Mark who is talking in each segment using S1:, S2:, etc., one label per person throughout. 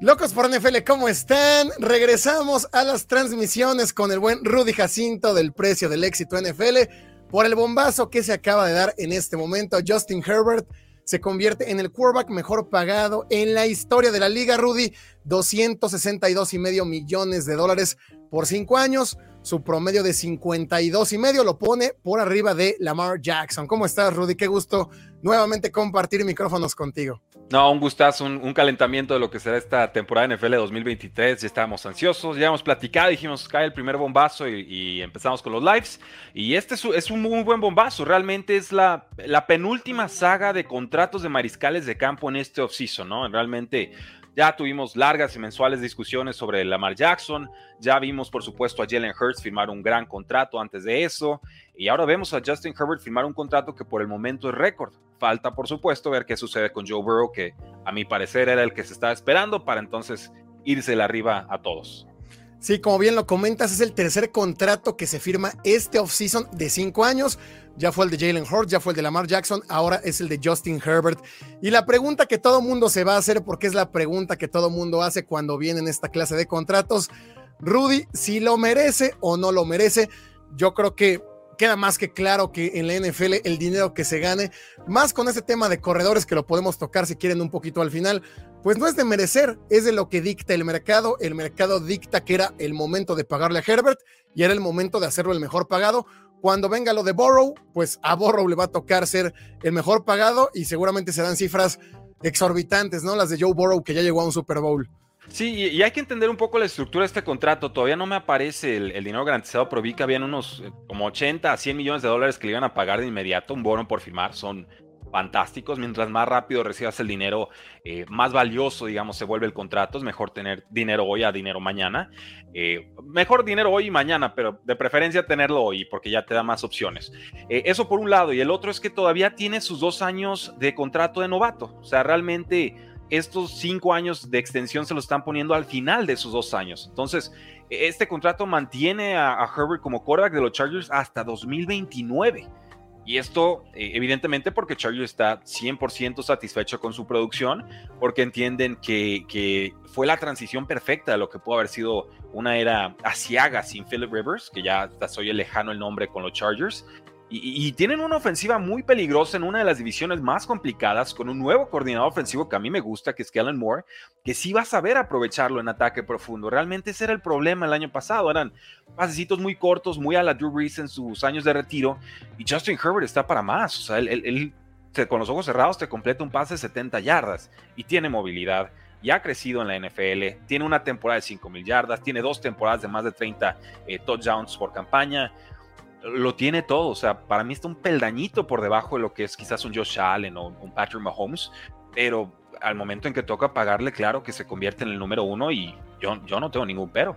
S1: Locos por NFL, ¿cómo están? Regresamos a las transmisiones con el buen Rudy Jacinto del precio del éxito NFL por el bombazo que se acaba de dar en este momento. Justin Herbert se convierte en el quarterback mejor pagado en la historia de la liga, Rudy. 262 y medio millones de dólares por cinco años. Su promedio de 52 y medio lo pone por arriba de Lamar Jackson. ¿Cómo estás, Rudy? Qué gusto nuevamente compartir micrófonos contigo.
S2: No, un gustazo, un, calentamiento de lo que será esta temporada NFL 2023. Ya estábamos ansiosos, ya hemos platicado, dijimos cae el primer bombazo y, empezamos con los lives. Y este es, un muy buen bombazo. Realmente es la, penúltima saga de contratos de mariscales de campo en este offseason, ¿no? Realmente ya tuvimos largas y mensuales discusiones sobre Lamar Jackson. Ya vimos, por supuesto, a Jalen Hurts firmar un gran contrato antes de eso. Y ahora vemos a Justin Herbert firmar un contrato que por el momento es récord. Falta, por supuesto, ver qué sucede con Joe Burrow, que a mi parecer era el que se estaba esperando para entonces irse la arriba a todos.
S1: Sí, como bien lo comentas, es el tercer contrato que se firma este offseason de cinco años. Ya fue el de Jalen Hurts, ya fue el de Lamar Jackson, ahora es el de Justin Herbert. Y la pregunta que todo mundo se va a hacer, porque es la pregunta que todo mundo hace cuando viene en esta clase de contratos, Rudy, si lo merece o no lo merece, yo creo que queda más que claro que en la NFL el dinero que se gane, más con este tema de corredores que lo podemos tocar si quieren un poquito al final, pues no es de merecer, es de lo que dicta el mercado. El mercado dicta que era el momento de pagarle a Herbert y era el momento de hacerlo el mejor pagado. Cuando venga lo de Borrow, pues a Borrow le va a tocar ser el mejor pagado y seguramente serán cifras exorbitantes, ¿no? Las de Joe Borrow que ya llegó a un Super Bowl.
S2: Sí, y hay que entender un poco la estructura de este contrato. Todavía no me aparece el, dinero garantizado, pero vi que habían unos eh, como 80 a 100 millones de dólares que le iban a pagar de inmediato, un bono por firmar. Son fantásticos. Mientras más rápido recibas el dinero, eh, más valioso, digamos, se vuelve el contrato. Es mejor tener dinero hoy a dinero mañana. Eh, mejor dinero hoy y mañana, pero de preferencia tenerlo hoy porque ya te da más opciones. eso por un lado. Y el otro es que todavía tiene sus dos años de contrato de novato. O sea, realmente estos cinco años de extensión se lo están poniendo al final de sus dos años. Entonces, este contrato mantiene a, Herbert como quarterback de los Chargers hasta 2029. Y esto, eh, evidentemente, porque Chargers está 100% satisfecho con su producción, porque entienden que, que, fue la transición perfecta de lo que pudo haber sido una era asiaga sin Philip Rivers, que ya hasta soy el lejano el nombre con los Chargers, y, tienen una ofensiva muy peligrosa en una de las divisiones más complicadas, con un nuevo coordinador ofensivo que a mí me gusta, que es Kellen Moore, que sí va a saber aprovecharlo en ataque profundo. Realmente ese era el problema el año pasado. Eran pasecitos muy cortos, muy a la Drew Brees en sus años de retiro. Y Justin Herbert está para más. O sea, él, con los ojos cerrados te completa un pase de 70 yardas y tiene movilidad ya ha crecido en la NFL, tiene una temporada de 5 mil yardas, tiene dos temporadas de más de 30 eh, touchdowns por campaña lo tiene todo. O sea, para mí está un peldañito por debajo de lo que es quizás un Josh Allen o un Patrick Mahomes, pero al momento en que toca pagarle, claro que se convierte en el número uno y yo, yo no tengo ningún pero.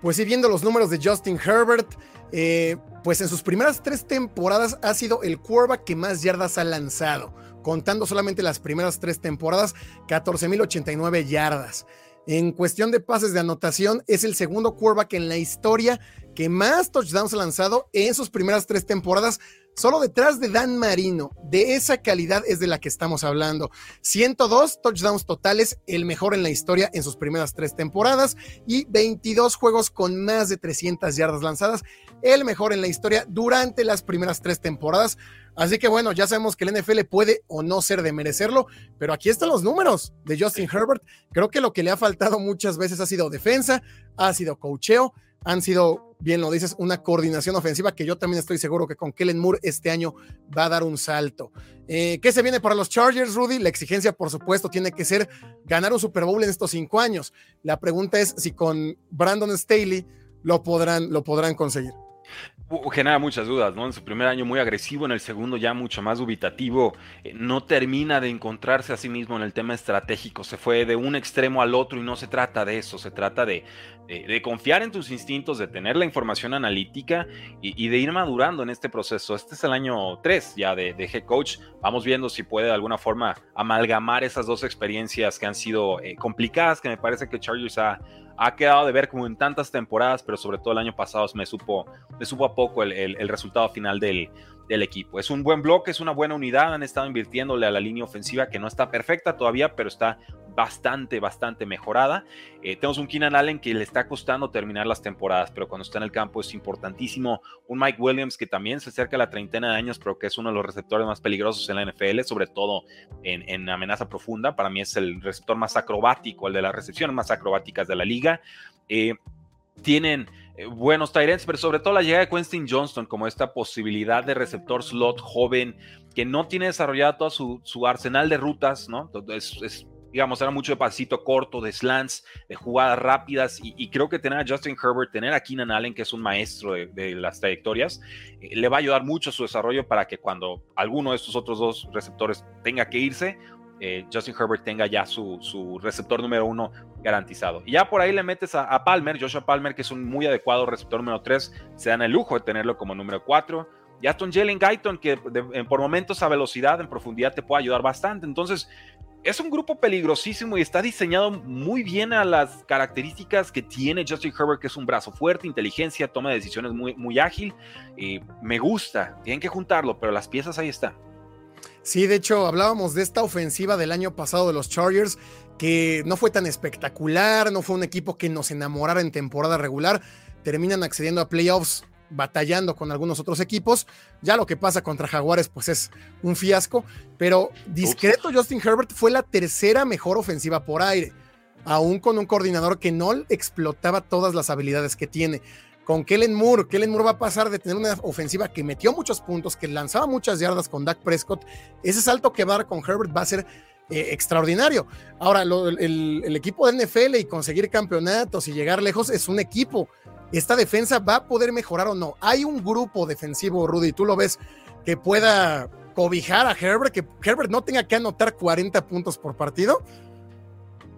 S1: Pues sí, viendo los números de Justin Herbert, eh, pues en sus primeras tres temporadas ha sido el quarterback que más yardas ha lanzado, contando solamente las primeras tres temporadas, 14.089 yardas. En cuestión de pases de anotación, es el segundo quarterback en la historia que más touchdowns ha lanzado en sus primeras tres temporadas, solo detrás de Dan Marino. De esa calidad es de la que estamos hablando. 102 touchdowns totales, el mejor en la historia en sus primeras tres temporadas y 22 juegos con más de 300 yardas lanzadas, el mejor en la historia durante las primeras tres temporadas. Así que bueno, ya sabemos que el NFL puede o no ser de merecerlo, pero aquí están los números de Justin Herbert. Creo que lo que le ha faltado muchas veces ha sido defensa, ha sido cocheo, han sido, bien lo dices, una coordinación ofensiva que yo también estoy seguro que con Kellen Moore este año va a dar un salto. Eh, ¿Qué se viene para los Chargers, Rudy? La exigencia, por supuesto, tiene que ser ganar un Super Bowl en estos cinco años. La pregunta es si con Brandon Staley lo podrán, lo podrán conseguir.
S2: Genera muchas dudas, ¿no? En su primer año muy agresivo, en el segundo ya mucho más dubitativo, eh, no termina de encontrarse a sí mismo en el tema estratégico, se fue de un extremo al otro y no se trata de eso, se trata de, confiar en tus instintos, de tener la información analítica y, de ir madurando en este proceso. Este es el año 3 ya de, de, head coach, vamos viendo si puede de alguna forma amalgamar esas dos experiencias que han sido eh, complicadas, que me parece que Chargers ha ha quedado de ver como en tantas temporadas, pero sobre todo el año pasado me supo, me supo a poco el, resultado final del, del, equipo. Es un buen bloque, es una buena unidad, han estado invirtiéndole a la línea ofensiva que no está perfecta todavía, pero está bastante, bastante mejorada. Eh, tenemos un Keenan Allen que le está costando terminar las temporadas, pero cuando está en el campo es importantísimo. Un Mike Williams que también se acerca a la treintena de años, pero que es uno de los receptores más peligrosos en la NFL, sobre todo en, amenaza profunda. Para mí es el receptor más acrobático, el de las recepciones más acrobáticas de la liga. Eh, tienen eh, buenos Tyrants, pero sobre todo la llegada de Quentin Johnston como esta posibilidad de receptor slot joven que no tiene desarrollado todo su, arsenal de rutas, ¿no? Es, es digamos, era mucho de pasito corto, de slants, de jugadas rápidas, y, creo que tener a Justin Herbert, tener a Keenan Allen, que es un maestro de, las trayectorias, eh, le va a ayudar mucho a su desarrollo para que cuando alguno de estos otros dos receptores tenga que irse, eh, Justin Herbert tenga ya su, receptor número uno garantizado. Y ya por ahí le metes a, Palmer, Joshua Palmer, que es un muy adecuado receptor número 3, se dan el lujo de tenerlo como número 4. Y Aston Jalen Guyton, que por momentos a velocidad, en profundidad, te puede ayudar bastante. Entonces, es un grupo peligrosísimo y está diseñado muy bien a las características que tiene Justin Herbert, que es un brazo fuerte, inteligencia, toma de decisiones muy, muy ágil. y me gusta, tienen que juntarlo, pero las piezas ahí están.
S1: Sí, de hecho, hablábamos de esta ofensiva del año pasado de los Chargers, que no fue tan espectacular, no fue un equipo que nos enamorara en temporada regular. Terminan accediendo a playoffs batallando con algunos otros equipos. Ya lo que pasa contra Jaguares, pues es un fiasco. Pero discreto, Justin Herbert fue la tercera mejor ofensiva por aire, aún con un coordinador que no explotaba todas las habilidades que tiene. Con Kellen Moore, Kellen Moore va a pasar de tener una ofensiva que metió muchos puntos, que lanzaba muchas yardas con Dak Prescott. Ese salto que va a dar con Herbert va a ser eh, extraordinario. Ahora, el, el, equipo de NFL y conseguir campeonatos y llegar lejos es un equipo esta defensa va a poder mejorar o no. Hay un grupo defensivo, Rudy, tú lo ves, que pueda cobijar a Herbert, que Herbert no tenga que anotar 40 puntos por partido.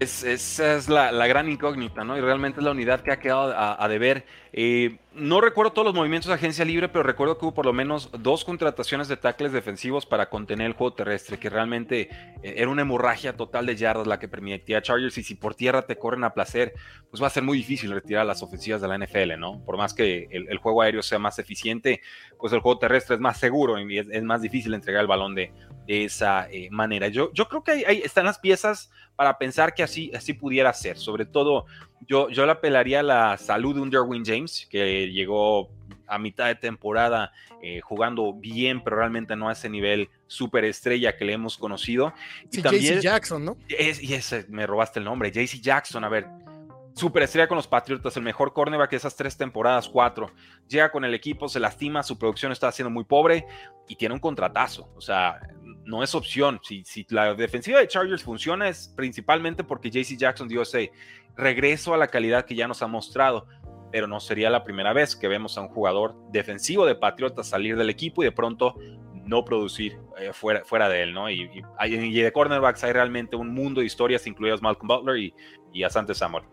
S2: esa es la, gran incógnita, ¿no? Y realmente es la unidad que ha quedado a deber. Eh, no recuerdo todos los movimientos de agencia libre, pero recuerdo que hubo por lo menos dos contrataciones de tackles defensivos para contener el juego terrestre, que realmente eh, era una hemorragia total de yardas la que permitía a Chargers. Y si por tierra te corren a placer, pues va a ser muy difícil retirar las ofensivas de la NFL, ¿no? Por más que el, juego aéreo sea más eficiente, pues el juego terrestre es más seguro y es, más difícil entregar el balón de, esa eh, manera. Yo, creo que ahí, están las piezas para pensar que así, así pudiera ser, sobre todo yo, yo le apelaría a la salud de un Derwin James, que llegó a mitad de temporada eh, jugando bien, pero realmente no a ese nivel super estrella que le hemos conocido.
S1: Y JC Jackson, ¿no?
S2: y ese, me robaste el nombre, JC Jackson, a ver, super estrella con los Patriotas, el mejor cornerback de esas tres temporadas, cuatro. Llega con el equipo, se lastima, su producción está siendo muy pobre y tiene un contratazo. O sea, no es opción. Si, si la defensiva de Chargers funciona es principalmente porque JC Jackson dio ese regreso a la calidad que ya nos ha mostrado. Pero no sería la primera vez que vemos a un jugador defensivo de Patriotas salir del equipo y de pronto no producir eh, fuera, fuera de él, ¿no? Y, y, de cornerbacks hay realmente un mundo de historias, incluidas Malcolm Butler y, y Asante Samuel.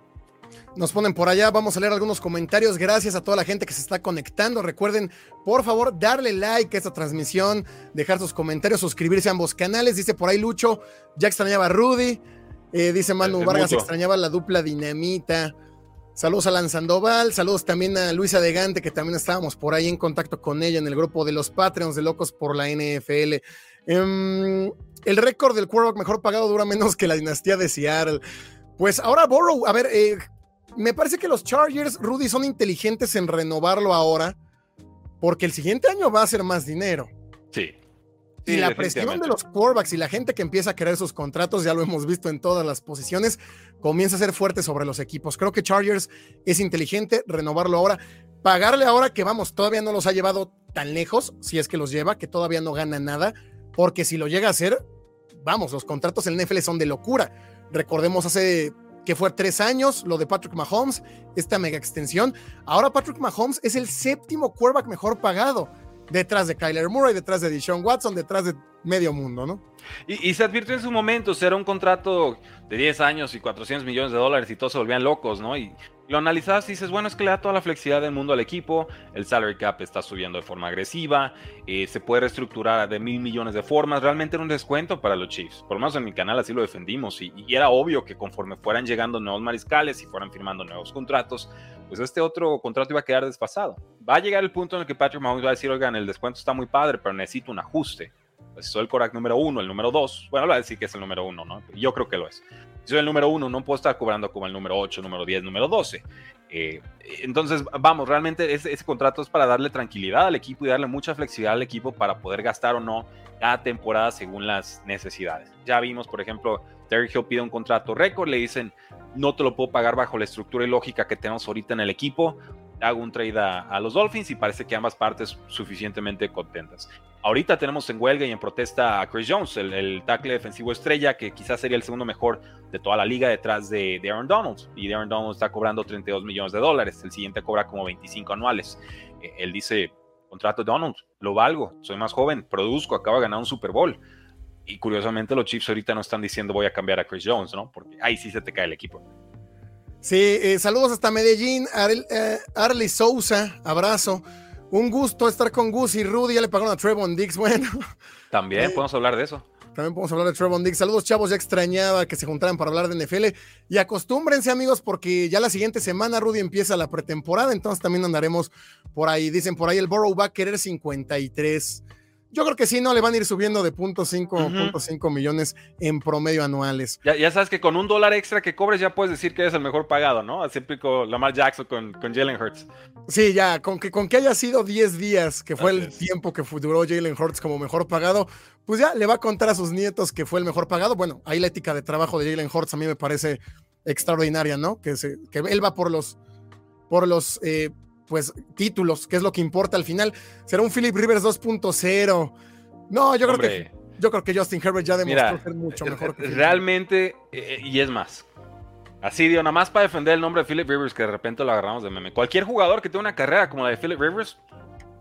S1: Nos ponen por allá, vamos a leer algunos comentarios. Gracias a toda la gente que se está conectando. Recuerden, por favor, darle like a esta transmisión, dejar sus comentarios, suscribirse a ambos canales. Dice por ahí Lucho, ya extrañaba a Rudy. Eh, dice Manu Vargas, extrañaba la dupla dinamita. Saludos a Lan Sandoval, saludos también a Luisa Degante, que también estábamos por ahí en contacto con ella en el grupo de los Patreons de Locos por la NFL. Em, el récord del quarterback mejor pagado dura menos que la dinastía de Seattle. Pues ahora Borrow, a ver, eh, me parece que los Chargers, Rudy, son inteligentes en renovarlo ahora, porque el siguiente año va a ser más dinero.
S2: Sí.
S1: y la presión de los quarterbacks y la gente que empieza a querer sus contratos, ya lo hemos visto en todas las posiciones, comienza a ser fuerte sobre los equipos. Creo que Chargers es inteligente renovarlo ahora. Pagarle ahora que vamos, todavía no los ha llevado tan lejos, si es que los lleva, que todavía no gana nada, porque si lo llega a hacer, vamos, los contratos en NFL son de locura. Recordemos hace que fue tres años, lo de Patrick Mahomes, esta mega extensión. Ahora Patrick Mahomes es el séptimo quarterback mejor pagado, detrás de Kyler Murray, detrás de Deshaun Watson, detrás de medio mundo, ¿no?
S2: Y, se advirtió en su momento, era un contrato de 10 años y 400 millones de dólares y todos se volvían locos, ¿no? Y lo analizas y dices, bueno, es que le da toda la flexibilidad del mundo al equipo, el salary cap está subiendo de forma agresiva, eh, se puede reestructurar de mil millones de formas, realmente era un descuento para los Chiefs, por lo menos en mi canal así lo defendimos y, era obvio que conforme fueran llegando nuevos mariscales y fueran firmando nuevos contratos, pues este otro contrato iba a quedar desfasado. Va a llegar el punto en el que Patrick Mahomes va a decir, oigan, el descuento está muy padre, pero necesito un ajuste. Pues soy el Korak número uno, el número dos, bueno, va a decir que es el número uno, ¿no? Yo creo que lo es. Si soy el número uno, no puedo estar cobrando como el número 8, número 10, número 12. Eh, entonces, vamos, realmente ese, contrato es para darle tranquilidad al equipo y darle mucha flexibilidad al equipo para poder gastar o no cada temporada según las necesidades. Ya vimos, por ejemplo, Derrick Hill pide un contrato récord, le dicen, no te lo puedo pagar bajo la estructura y lógica que tenemos ahorita en el equipo, hago un trade a, los Dolphins y parece que ambas partes suficientemente contentas. Ahorita tenemos en huelga y en protesta a Chris Jones, el, tackle defensivo estrella, que quizás sería el segundo mejor de toda la liga detrás de, Aaron Donald. Y Aaron Donald está cobrando 32 millones de dólares, el siguiente cobra como 25 anuales. Eh, él dice, contrato Donald, lo valgo, soy más joven, produzco, acabo de ganar un Super Bowl. Y curiosamente los Chiefs ahorita no están diciendo voy a cambiar a Chris Jones, ¿no? Porque ahí sí se te cae el equipo.
S1: Sí, eh, saludos hasta Medellín. Eh, Arley Sousa, abrazo. Un gusto estar con Gus y Rudy. Ya le pagaron a Trevon Dix. Bueno.
S2: También podemos hablar de eso.
S1: También podemos hablar de Trevon Dix. Saludos, chavos. Ya extrañaba que se juntaran para hablar de NFL. Y acostúmbrense, amigos, porque ya la siguiente semana Rudy empieza la pretemporada. Entonces también andaremos por ahí. Dicen por ahí el Borough va a querer 53. Yo creo que sí, no le van a ir subiendo de 0.5 millones en promedio anuales.
S2: Ya, sabes que con un dólar extra que cobres ya puedes decir que eres el mejor pagado, ¿no? Así pico Lamar Jackson con, con Jalen Hurts.
S1: Sí, ya, con que, con que haya sido 10 días, que fue el tiempo que duró Jalen Hurts como mejor pagado, pues ya le va a contar a sus nietos que fue el mejor pagado. Bueno, ahí la ética de trabajo de Jalen Hurts a mí me parece extraordinaria, ¿no? Que, se, que él va por los, por los eh, pues títulos, que es lo que importa al final. Será un Philip Rivers 2.0. No, yo creo que yo creo que Justin Herbert ya demostró ser mucho mejor.
S2: Que realmente, eh, y es más. Así digo, nada más para defender el nombre de Philip Rivers, que de repente lo agarramos de meme. Cualquier jugador que tenga una carrera como la de Philip Rivers,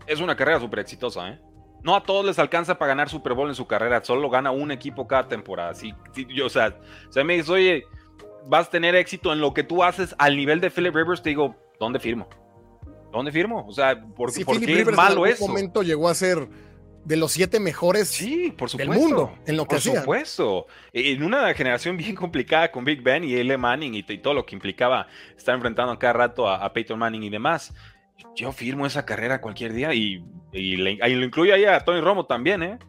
S2: es una carrera súper exitosa, ¿eh? No a todos les alcanza para ganar Super Bowl en su carrera, solo gana un equipo cada temporada. Sí, yo, o sea, o me dice, oye, vas a tener éxito en lo que tú haces al nivel de Philip Rivers, te digo, ¿dónde firmo? ¿Dónde firmo? O sea, ¿por, ¿por qué es malo
S1: en algún momento llegó a ser de los siete mejores
S2: sí, por
S1: del mundo en lo que
S2: Por supuesto. En una generación bien complicada con Big Ben y L. Manning y, todo lo que implicaba estar enfrentando cada rato a, Peyton Manning y demás. Yo firmo esa carrera cualquier día y, lo incluyo ahí a Tony Romo también, ¿eh?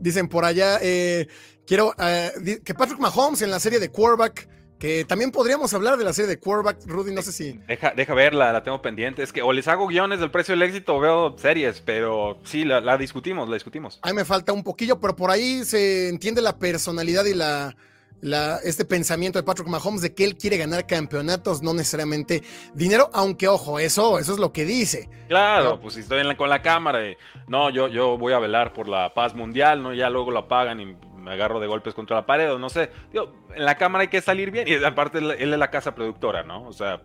S1: Dicen por allá, eh, quiero eh, que Patrick Mahomes en la serie de quarterback que también podríamos hablar de la serie de quarterback, Rudy, no sé si...
S2: Deja, deja verla, la tengo pendiente. Es que o les hago guiones del precio del éxito o veo series, pero sí, la, discutimos, la discutimos.
S1: A mí me falta un poquillo, pero por ahí se entiende la personalidad y la, la, este pensamiento de Patrick Mahomes de que él quiere ganar campeonatos, no necesariamente dinero, aunque ojo, eso, eso es lo que dice.
S2: Claro, pues si estoy con la cámara, y, no, yo, yo voy a velar por la paz mundial, no, ya luego lo apagan y me agarro de golpes contra la pared o no sé. en la cámara hay que salir bien. Y aparte, él es la casa productora, ¿no? O sea,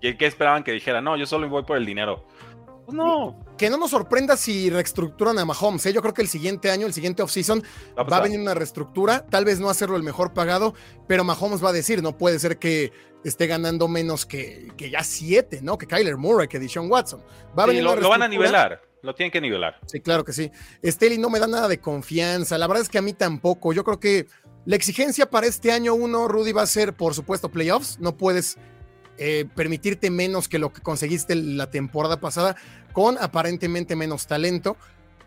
S2: ¿qué, esperaban que dijera? No, yo solo voy por el dinero. Pues no.
S1: Que no nos sorprenda si reestructuran a Mahomes. ¿eh? Yo creo que el siguiente año, el siguiente offseason, va, va a venir una reestructura. Tal vez no hacerlo el mejor pagado, pero Mahomes va a decir: no puede ser que esté ganando menos que, que ya siete, ¿no? Que Kyler Murray, que Deshaun Watson.
S2: Va a venir lo, lo van a nivelar. Lo tienen que nivelar.
S1: Sí, claro que sí. Steli no me da nada de confianza. La verdad es que a mí tampoco. Yo creo que la exigencia para este año uno, Rudy, va a ser, por supuesto, playoffs. No puedes eh, permitirte menos que lo que conseguiste la temporada pasada con aparentemente menos talento.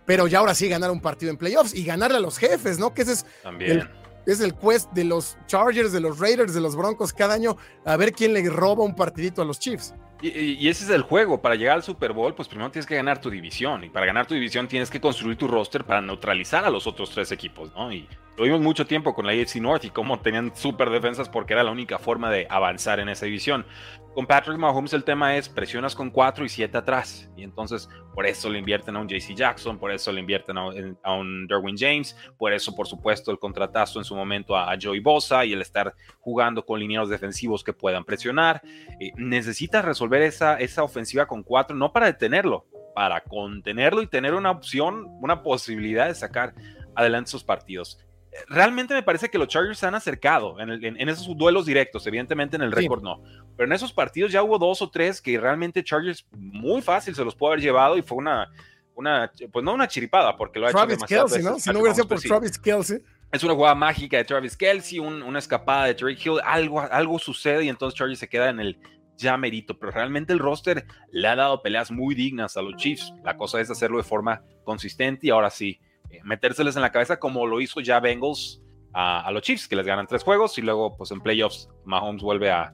S1: Pero ya ahora sí ganar un partido en playoffs y ganarle a los jefes, ¿no? Que ese es
S2: También.
S1: El, es el quest de los Chargers, de los Raiders, de los Broncos cada año, a ver quién le roba un partidito a los Chiefs.
S2: Y, ese es el juego. Para llegar al Super Bowl, pues primero tienes que ganar tu división. Y para ganar tu división tienes que construir tu roster para neutralizar a los otros tres equipos, ¿no? Y lo vimos mucho tiempo con la AFC North y cómo tenían súper defensas porque era la única forma de avanzar en esa división. Con Patrick Mahomes el tema es presionas con 4 y 7 atrás. Y entonces por eso le invierten a un JC Jackson, por eso le invierten a, un Derwin James, por eso por supuesto el contratazo en su momento a, Joey Bosa y el estar jugando con lineados defensivos que puedan presionar. Eh, necesitas resolver esa, esa ofensiva con 4, no para detenerlo, para contenerlo y tener una opción, una posibilidad de sacar adelante sus partidos realmente me parece que los Chargers se han acercado en, esos duelos directos, evidentemente en el récord no, pero en esos partidos ya hubo dos o tres que realmente Chargers muy fácil se los pudo haber llevado y fue una, una pues no una chiripada, porque lo ha
S1: Travis hecho demasiado Kelsey, ¿no? Si no hubiera sido por Travis Kelsey.
S2: Es una jugada mágica de Travis Kelsey, una escapada de Drake Hill, algo, algo sucede y entonces Chargers se queda en el ya merito, pero realmente el roster le ha dado peleas muy dignas a los Chiefs. La cosa es hacerlo de forma consistente y ahora sí, metérseles en la cabeza como lo hizo ya Bengals a, los Chiefs, que les ganan tres juegos y luego pues en playoffs Mahomes vuelve a,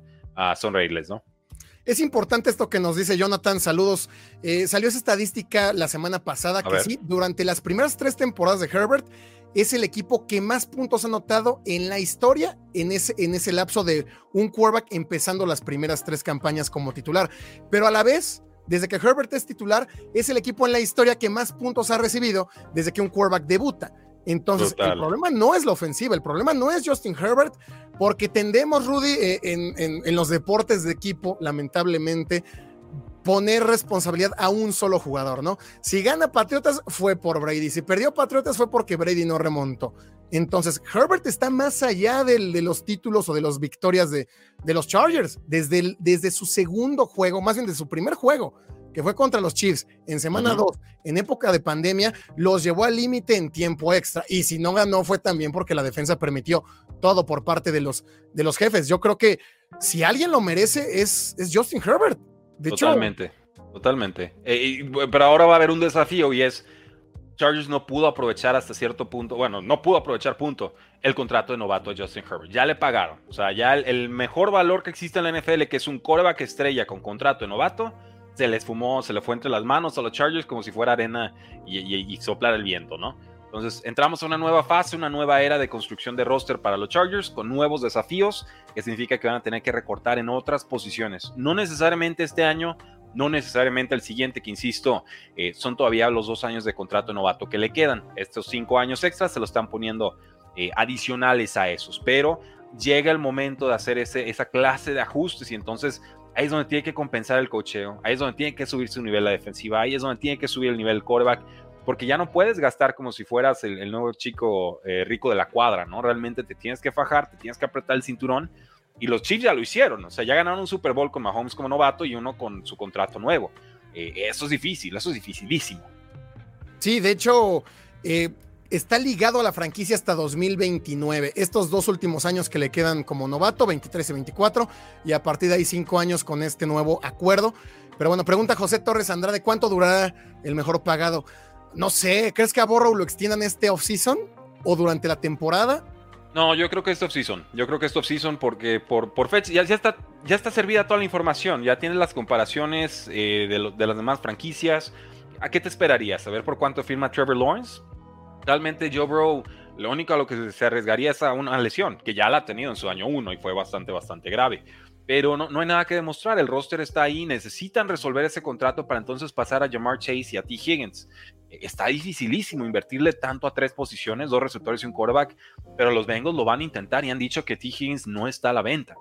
S2: sonreírles, ¿no?
S1: Es importante esto que nos dice Jonathan, saludos. Eh, salió esa estadística la semana pasada que sí, durante las primeras tres temporadas de Herbert es el equipo que más puntos ha anotado en la historia en ese, en ese lapso de un quarterback empezando las primeras tres campañas como titular. Pero a la vez desde que Herbert es titular, es el equipo en la historia que más puntos ha recibido desde que un quarterback debuta. Entonces, el problema no es la ofensiva, el problema no es Justin Herbert, porque tendemos, Rudy, eh, en, los deportes de equipo, lamentablemente, poner responsabilidad a un solo jugador, ¿no? Si gana Patriotas fue por Brady, si perdió Patriotas fue porque Brady no remontó. Entonces, Herbert está más allá de los títulos o de las victorias de, de los Chargers. Desde, desde su segundo juego, más bien de su primer juego, que fue contra los Chiefs en semana 2, en época de pandemia, los llevó al límite en tiempo extra. Y si no ganó fue también porque la defensa permitió todo por parte de los, de los jefes. Yo creo que si alguien lo merece es, es Justin Herbert.
S2: totalmente, totalmente. Eh, pero ahora va a haber un desafío y es Chargers no pudo aprovechar hasta cierto punto, bueno, no pudo aprovechar punto el contrato de novato de Justin Herbert. Ya le pagaron. O sea, ya el, mejor valor que existe en la NFL, que es un coreback estrella con contrato de novato, se les fumó, se le fue entre las manos a los Chargers como si fuera arena y, soplar el viento, ¿no? Entonces, entramos a una nueva fase, una nueva era de construcción de roster para los Chargers con nuevos desafíos, que significa que van a tener que recortar en otras posiciones. No necesariamente este año, no necesariamente el siguiente, que insisto, eh, son todavía los dos años de contrato novato que le quedan. Estos cinco años extras se lo están poniendo eh, adicionales a esos, pero llega el momento de hacer ese, esa clase de ajustes y entonces ahí es donde tiene que compensar el cocheo, ahí es donde tiene que subir su nivel la defensiva, ahí es donde tiene que subir el nivel coreback, porque ya no puedes gastar como si fueras el, nuevo chico eh, rico de la cuadra, ¿no? Realmente te tienes que fajar, te tienes que apretar el cinturón y los Chiefs ya lo hicieron, o sea, ya ganaron un Super Bowl con Mahomes como novato y uno con su contrato nuevo. Eh, eso es difícil, eso es dificilísimo.
S1: Sí, de hecho, eh, está ligado a la franquicia hasta 2029. Estos dos últimos años que le quedan como novato, 23 y 24, y a partir de ahí cinco años con este nuevo acuerdo. Pero bueno, pregunta José Torres Andrade, ¿cuánto durará el mejor pagado? No sé, ¿crees que a Borrow lo extiendan este offseason o durante la temporada?
S2: No, yo creo que es off-season. Yo creo que es off-season porque por, por fecha ya, ya, está, ya está servida toda la información. Ya tienes las comparaciones eh, de, de, las demás franquicias. ¿A qué te esperarías? ¿A ver por cuánto firma Trevor Lawrence? Realmente Joe Bro, lo único a lo que se arriesgaría es a una lesión, que ya la ha tenido en su año uno y fue bastante, bastante grave. Pero no, no hay nada que demostrar, el roster está ahí, necesitan resolver ese contrato para entonces pasar a Jamar Chase y a T. Higgins está dificilísimo invertirle tanto a tres posiciones, dos receptores y un quarterback, pero los Bengals lo van a intentar y han dicho que T. Higgins no está a la venta.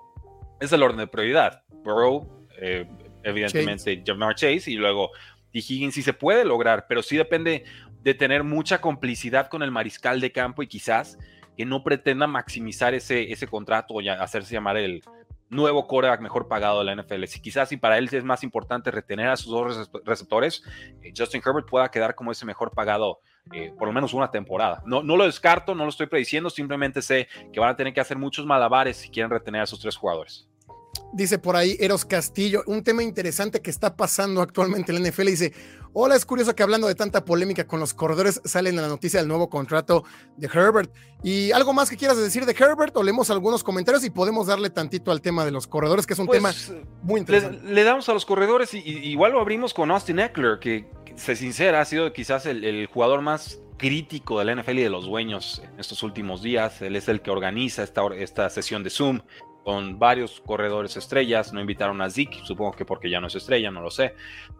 S2: Es el orden de prioridad. Burrow, eh, evidentemente, Jamar Chase y luego T. Higgins sí se puede lograr, pero sí depende de tener mucha complicidad con el mariscal de campo y quizás que no pretenda maximizar ese, ese contrato o hacerse llamar el, nuevo coreback mejor pagado de la NFL. Si quizás si para él es más importante retener a sus dos receptores, eh, Justin Herbert pueda quedar como ese mejor pagado eh, por lo menos una temporada. No, no lo descarto, no lo estoy prediciendo, simplemente sé que van a tener que hacer muchos malabares si quieren retener a sus tres jugadores.
S1: Dice por ahí Eros Castillo, un tema interesante que está pasando actualmente en la NFL. Dice, hola, es curioso que hablando de tanta polémica con los corredores, sale en la noticia del nuevo contrato de Herbert. ¿Y algo más que quieras decir de Herbert? O leemos algunos comentarios y podemos darle tantito al tema de los corredores, que es un pues, tema muy interesante.
S2: Le, damos a los corredores y, igual lo abrimos con Austin Eckler, que, se sincera, ha sido quizás el, jugador más crítico del NFL y de los dueños en estos últimos días. Él es el que organiza esta, esta sesión de Zoom con varios corredores estrellas. No invitaron a Zeke, supongo que porque ya no es estrella, no lo sé.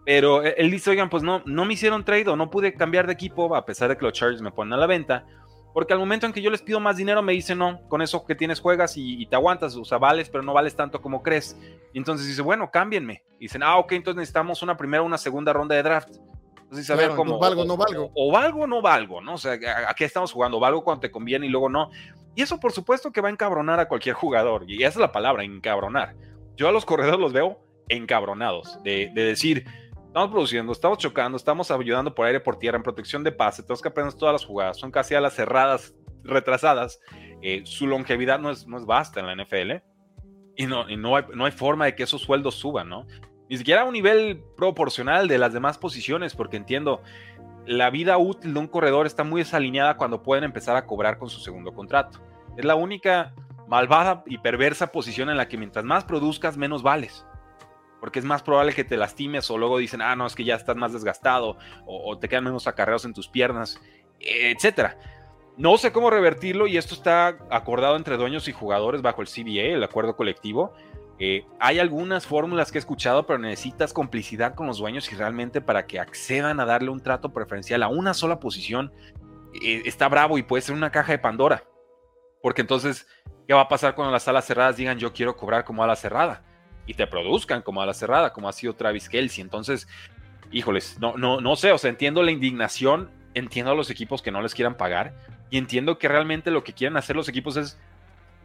S2: Pero él dice, oigan, pues no, no me hicieron trade o no pude cambiar de equipo a pesar de que los Chargers me ponen a la venta. Porque al momento en que yo les pido más dinero me dicen, no, con eso que tienes juegas y, te aguantas, o sea, vales, pero no vales tanto como crees. Y entonces dice, bueno, cámbienme. Y dicen, ah, ok, entonces necesitamos una primera o una segunda ronda de draft. Entonces, a ver cómo.
S1: No valgo, no valgo.
S2: O, valgo o no valgo, ¿no? O sea, aquí estamos jugando, valgo cuando te conviene y luego no. Y eso, por supuesto, que va a encabronar a cualquier jugador. Y esa es la palabra, encabronar. Yo a los corredores los veo encabronados, de, de decir, estamos produciendo, estamos chocando, estamos ayudando por aire, por tierra, en protección de pase, tenemos que aprender todas las jugadas, son casi a las cerradas, retrasadas, eh, su longevidad no es, no es en la NFL y, no, y no, hay, no hay forma de que esos sueldos suban, ¿no? Ni siquiera a un nivel proporcional de las demás posiciones, porque entiendo, la vida útil de un corredor está muy desalineada cuando pueden empezar a cobrar con su segundo contrato. Es la única malvada y perversa posición en la que mientras más produzcas, menos vales porque es más probable que te lastimes o luego dicen, ah, no, es que ya estás más desgastado o, te quedan menos acarreos en tus piernas, etcétera. No sé cómo revertirlo y esto está acordado entre dueños y jugadores bajo el CBA, el acuerdo colectivo. Eh, hay algunas fórmulas que he escuchado, pero necesitas complicidad con los dueños y realmente para que accedan a darle un trato preferencial a una sola posición eh, está bravo y puede ser una caja de Pandora. Porque entonces, ¿qué va a pasar cuando las salas cerradas digan yo quiero cobrar como a la cerrada? y te produzcan como a la cerrada, como ha sido Travis Kelsey. Entonces, híjoles, no, no, no sé, o sea, entiendo la indignación, entiendo a los equipos que no les quieran pagar y entiendo que realmente lo que quieren hacer los equipos es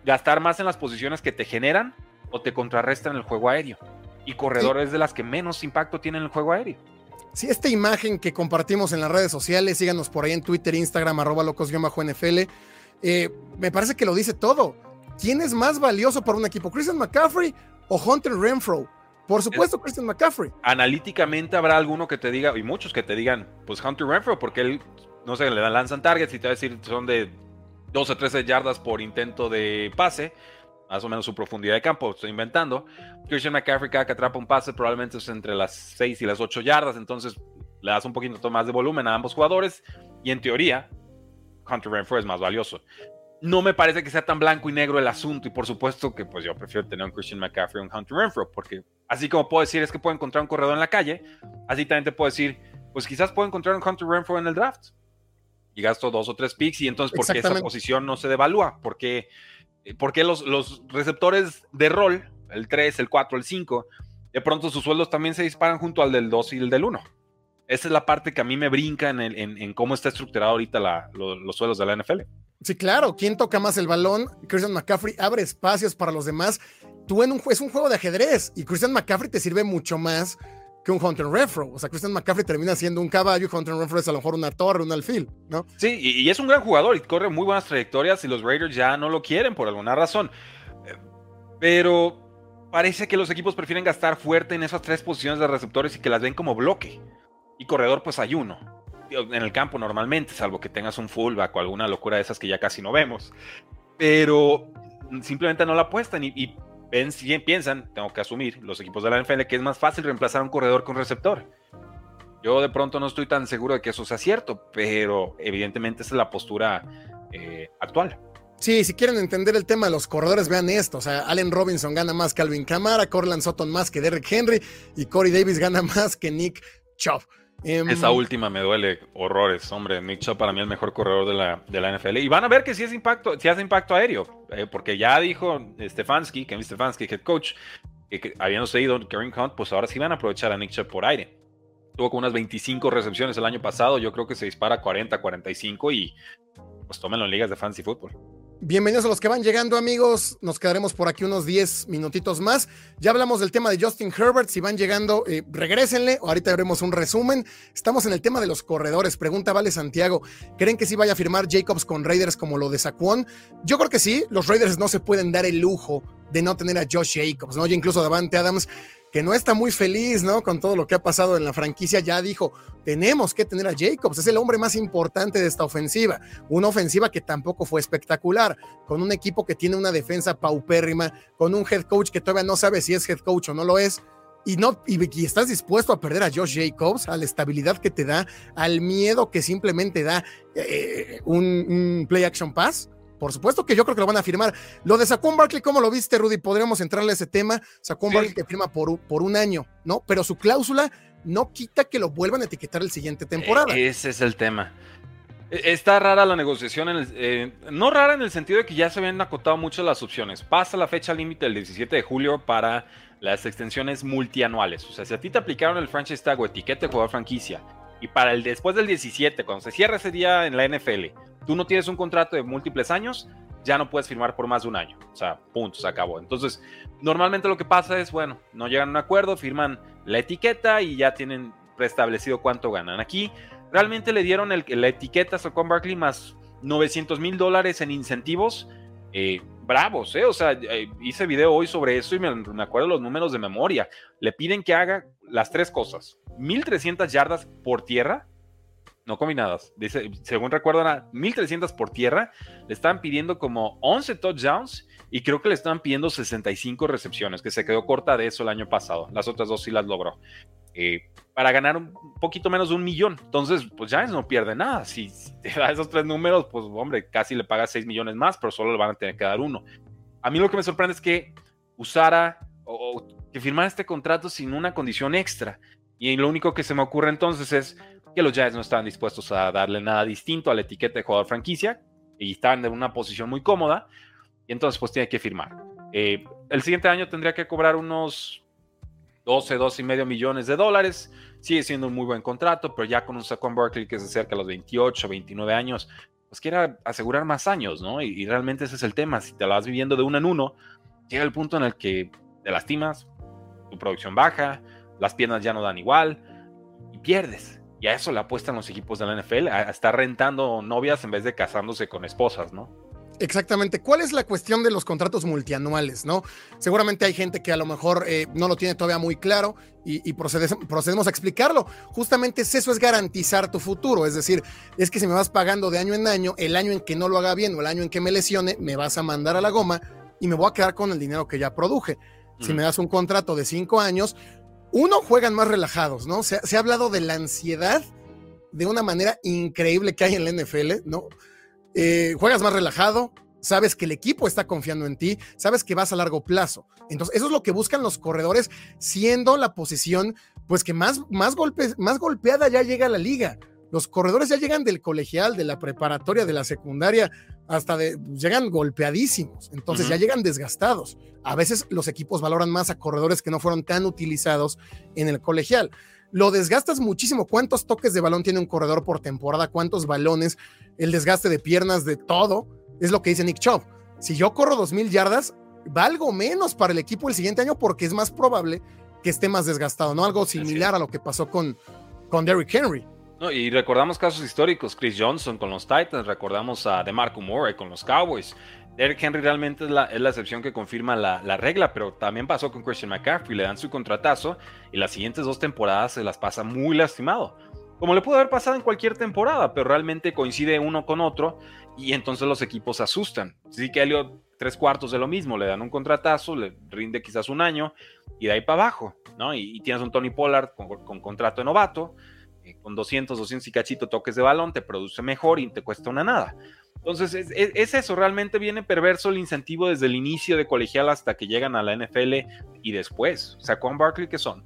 S2: gastar más en las posiciones que te generan o te contrarrestan el juego aéreo. Y corredores de las que menos impacto tienen en el juego aéreo.
S1: Sí, esta imagen que compartimos en las redes sociales, síganos por ahí en Twitter, Instagram, arroba locos-nfl, eh, me parece que lo dice todo. ¿Quién es más valioso para un equipo? ¿Christian McCaffrey o Hunter Renfro. Por supuesto, Christian McCaffrey.
S2: Analíticamente habrá alguno que te diga, y muchos que te digan, pues Hunter Renfro, porque él, no sé, le lanzan targets y te va a decir, son de 12 o 13 yardas por intento de pase, más o menos su profundidad de campo, estoy inventando. Christian McCaffrey, cada que atrapa un pase, probablemente es entre las 6 y las 8 yardas, entonces le das un poquito más de volumen a ambos jugadores, y en teoría, Hunter Renfro es más valioso no me parece que sea tan blanco y negro el asunto. Y por supuesto que pues yo prefiero tener un Christian McCaffrey o un Hunter Renfro, porque así como puedo decir es que puedo encontrar un corredor en la calle, así también te puedo decir, pues quizás puedo encontrar un Hunter Renfro en el draft. Y gasto dos o tres picks y entonces ¿por qué esa posición no se devalúa? ¿Por qué, eh, los, los receptores de rol, el 3, el 4, el 5, de pronto sus sueldos también se disparan junto al del 2 y el del 1? Esa es la parte que a mí me brinca en, en, cómo está estructurado ahorita los sueldos de la NFL.
S1: Sí, claro. ¿Quién toca más el balón? Christian McCaffrey abre espacios para los demás. Tú en un, es un juego de ajedrez y Christian McCaffrey te sirve mucho más que un Hunter Renfro. O sea, Christian McCaffrey termina siendo un caballo y Hunter Renfro es a lo mejor una torre, un alfil, ¿no?
S2: Sí, y, es un gran jugador y corre muy buenas trayectorias y los Raiders ya no lo quieren por alguna razón. Pero parece que los equipos prefieren gastar fuerte en esas tres posiciones de receptores y que las ven como bloque. Y corredor, pues hay uno en el campo normalmente, salvo que tengas un fullback o alguna locura de esas que ya casi no vemos. Pero simplemente no la apuestan y piensan, tengo que asumir, los equipos de la NFL, que es más fácil reemplazar a un corredor con receptor. Yo de pronto no estoy tan seguro de que eso sea cierto, pero evidentemente esa es la postura eh, actual.
S1: Sí, si quieren entender el tema de los corredores, vean esto. O sea, Allen Robinson gana más que Alvin Kamara, Corland Sutton más que Derrick Henry y Corey Davis gana más que Nick Chubb.
S2: Em, Esa última me duele horrores, hombre. Nick Chubb para mí el mejor corredor de la, de la NFL. Y van a ver que sí es impacto, sí hace impacto aéreo, eh, porque ya dijo Stefanski, Kevin Stefanski, head coach, que, habían seguido Karen Hunt, pues ahora sí van a aprovechar a Nick Chubb por aire. Tuvo con unas 25 recepciones el año pasado, yo creo que se dispara 40, 45 y pues tómenlo en ligas de fantasy fútbol.
S1: Bienvenidos a los que van llegando, amigos. Nos quedaremos por aquí unos 10 minutitos más. Ya hablamos del tema de Justin Herbert. Si van llegando, eh, regrésenle. Ahorita haremos un resumen. Estamos en el tema de los corredores. Pregunta Vale Santiago: ¿Creen que sí vaya a firmar Jacobs con Raiders como lo de Saquon? Yo creo que sí. Los Raiders no se pueden dar el lujo de no tener a Josh Jacobs, ¿no? Y incluso Davante Adams que no está muy feliz, ¿no? Con todo lo que ha pasado en la franquicia, ya dijo, tenemos que tener a Jacobs, es el hombre más importante de esta ofensiva, una ofensiva que tampoco fue espectacular, con un equipo que tiene una defensa paupérrima, con un head coach que todavía no sabe si es head coach o no lo es. y, no, y, estás dispuesto a perder a Josh Jacobs, a la estabilidad que te da, al miedo que simplemente da eh, un, play action pass. Por supuesto que yo creo que lo van a firmar. Lo de Saquon Barkley, ¿cómo lo viste, Rudy? Podríamos entrarle a ese tema. Saquon Barkley que firma por, por un año, ¿no? Pero su cláusula no quita que lo vuelvan a etiquetar el siguiente temporada.
S2: ese es el tema. E, está rara la negociación, eh, no rara en el sentido de que ya se habían acotado mucho las opciones. Pasa la fecha límite el 17 de julio para las extensiones multianuales. O sea, si a ti te aplicaron el franchise tag o etiqueta de jugador franquicia y para el después del 17, cuando se cierra ese día en la NFL, tú no tienes un contrato de múltiples años, ya no puedes firmar por más de un año. O sea, punto, se acabó. Entonces, normalmente lo que pasa es, bueno, no llegan a un acuerdo, firman la etiqueta y ya tienen preestablecido cuánto ganan. Aquí realmente le dieron el, la etiqueta a Saquon Barkley más 900 mil dólares en incentivos eh, bravos, ¿eh? O sea, eh, hice video hoy sobre eso y me, acuerdo los números de memoria. Le piden que haga las tres cosas. 1300 yardas por tierra, no combinadas. Dice, según recuerdo, 1300 por tierra. Le estaban pidiendo como 11 touchdowns y creo que le estaban pidiendo 65 recepciones, que se quedó corta de eso el año pasado. Las otras dos sí las logró. Eh, para ganar un poquito menos de un millón. Entonces, pues ya no pierde nada. Si te da esos tres números, pues hombre, casi le pagas 6 millones más, pero solo le van a tener que dar uno. A mí lo que me sorprende es que usara o, que firmara este contrato sin una condición extra. Y lo único que se me ocurre entonces es que los Giants no estaban dispuestos a darle nada distinto a la etiqueta de jugador franquicia y estaban en una posición muy cómoda. Y entonces, pues tiene que firmar. Eh, el siguiente año tendría que cobrar unos 12, 12 y medio millones de dólares. Sigue siendo un muy buen contrato, pero ya con un Saquon Barkley que se acerca a los 28, 29 años, pues quiere asegurar más años, ¿no? Y, realmente ese es el tema. Si te lo vas viviendo de uno en uno, llega el punto en el que te lastimas, tu producción baja, las piernas ya no dan igual y pierdes. Y a eso le apuestan los equipos de la NFL, a estar rentando novias en vez de casándose con esposas, ¿no?
S1: Exactamente. ¿Cuál es la cuestión de los contratos multianuales? ¿no? Seguramente hay gente que a lo mejor eh, no lo tiene todavía muy claro y, procedemos a explicarlo. Justamente eso es garantizar tu futuro. Es decir, es que si me vas pagando de año en año, el año en que no lo haga bien o el año en que me lesione, me vas a mandar a la goma y me voy a quedar con el dinero que ya produje. Si me das un contrato de cinco años, uno, juegan más relajados, ¿no? Se, se ha hablado de la ansiedad de una manera increíble que hay en la NFL, ¿no? Eh, juegas más relajado, sabes que el equipo está confiando en ti, sabes que vas a largo plazo. Entonces, eso es lo que buscan los corredores, siendo la posición, pues que más, más, golpes, más golpeada ya llega a la liga. Los corredores ya llegan del colegial, de la preparatoria, de la secundaria, hasta de, llegan golpeadísimos, entonces ya llegan desgastados. A veces los equipos valoran más a corredores que no fueron tan utilizados en el colegial lo desgastas muchísimo. ¿Cuántos toques de balón tiene un corredor por temporada? ¿Cuántos balones? El desgaste de piernas, de todo. Es lo que dice Nick Chubb. Si yo corro 2.000 yardas, valgo menos para el equipo el siguiente año porque es más probable que esté más desgastado, ¿no? Algo similar a lo que pasó con, con Derrick Henry.
S2: No, y recordamos casos históricos, Chris Johnson con los Titans, recordamos a DeMarco Moore con los Cowboys. Derrick Henry realmente es la, excepción que confirma la, regla, pero también pasó con Christian McCaffrey, le dan su contratazo y las siguientes dos temporadas se las pasa muy lastimado. Como le pudo haber pasado en cualquier temporada, pero realmente coincide uno con otro y entonces los equipos se asustan. Sí que Elliot tres cuartos de lo mismo, le dan un contratazo, le rinde quizás un año y de ahí para abajo, ¿no? Y, tienes un Tony Pollard con, contrato de novato, eh, con 200, 200 y cachito toques de balón, te produce mejor y te cuesta una nada. Entonces, es, eso, realmente viene perverso el incentivo desde el inicio de colegial hasta que llegan a la NFL y después. O sea, con Barkley, que son?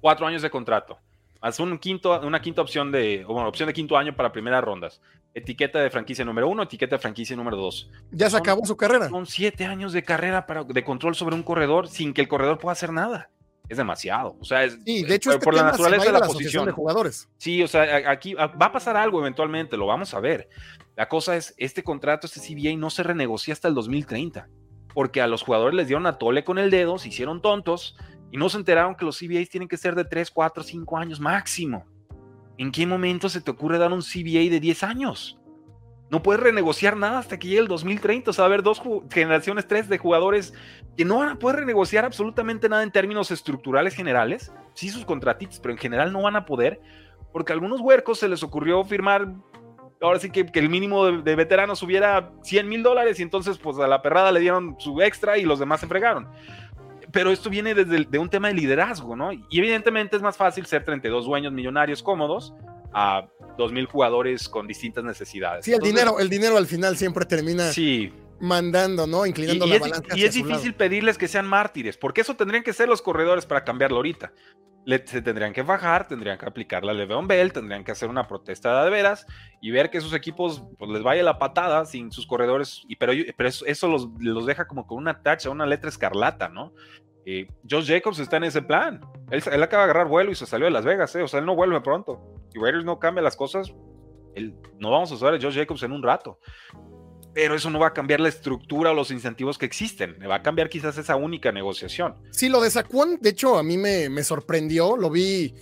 S2: Cuatro años de contrato. Más un quinto, una quinta opción de, bueno, opción de quinto año para primeras rondas. Etiqueta de franquicia número uno, etiqueta de franquicia número dos.
S1: Ya se acabó su carrera.
S2: Son siete años de carrera para, de control sobre un corredor sin que el corredor pueda hacer nada es demasiado. O sea, es,
S1: sí, de hecho, este por la naturaleza de la, posición de jugadores.
S2: Sí, o sea, aquí va a pasar algo eventualmente, lo vamos a ver. La cosa es, este contrato, este CBA no se renegocia hasta el 2030, porque a los jugadores les dieron a tole con el dedo, se hicieron tontos y no se enteraron que los CBAs tienen que ser de 3, 4, 5 años máximo. ¿En qué momento se te ocurre dar un CBA de 10 años? No puedes renegociar nada hasta que llegue el 2030. O sea, va a haber dos generaciones, tres de jugadores que no van a poder renegociar absolutamente nada en términos estructurales generales. Sí, sus contratitos, pero en general no van a poder, porque a algunos huercos se les ocurrió firmar. Ahora sí que, el mínimo de, veteranos subiera 100 mil dólares y entonces pues a la perrada le dieron su extra y los demás se fregaron. pero esto viene desde de un tema de liderazgo, ¿no? Y evidentemente es más fácil ser 32 dueños millonarios cómodos a 2.000 jugadores con distintas necesidades.
S1: Sí, el dinero, el dinero al final siempre termina
S2: sí.
S1: mandando, ¿no? Inclinando la balanza.
S2: Y es difícil pedirles que sean mártires, porque eso tendrían que ser los corredores para cambiarlo ahorita. Le, se tendrían que bajar, tendrían que aplicar la Le'Veon Bell, tendrían que hacer una protesta de veras y ver que sus equipos pues, les vaya la patada sin sus corredores, y, pero, pero eso, los, los, deja como con una tacha, una letra escarlata, ¿no? Eh, Josh Jacobs está en ese plan. Él, él, acaba de agarrar vuelo y se salió de Las Vegas, ¿eh? o sea, él no vuelve pronto. Si Raiders no cambia las cosas, él, no vamos a usar a Josh Jacobs en un rato pero eso no va a cambiar la estructura o los incentivos que existen. Va a cambiar quizás esa única negociación.
S1: Sí, lo de Saquon, de hecho, a mí me, me sorprendió. Lo vi,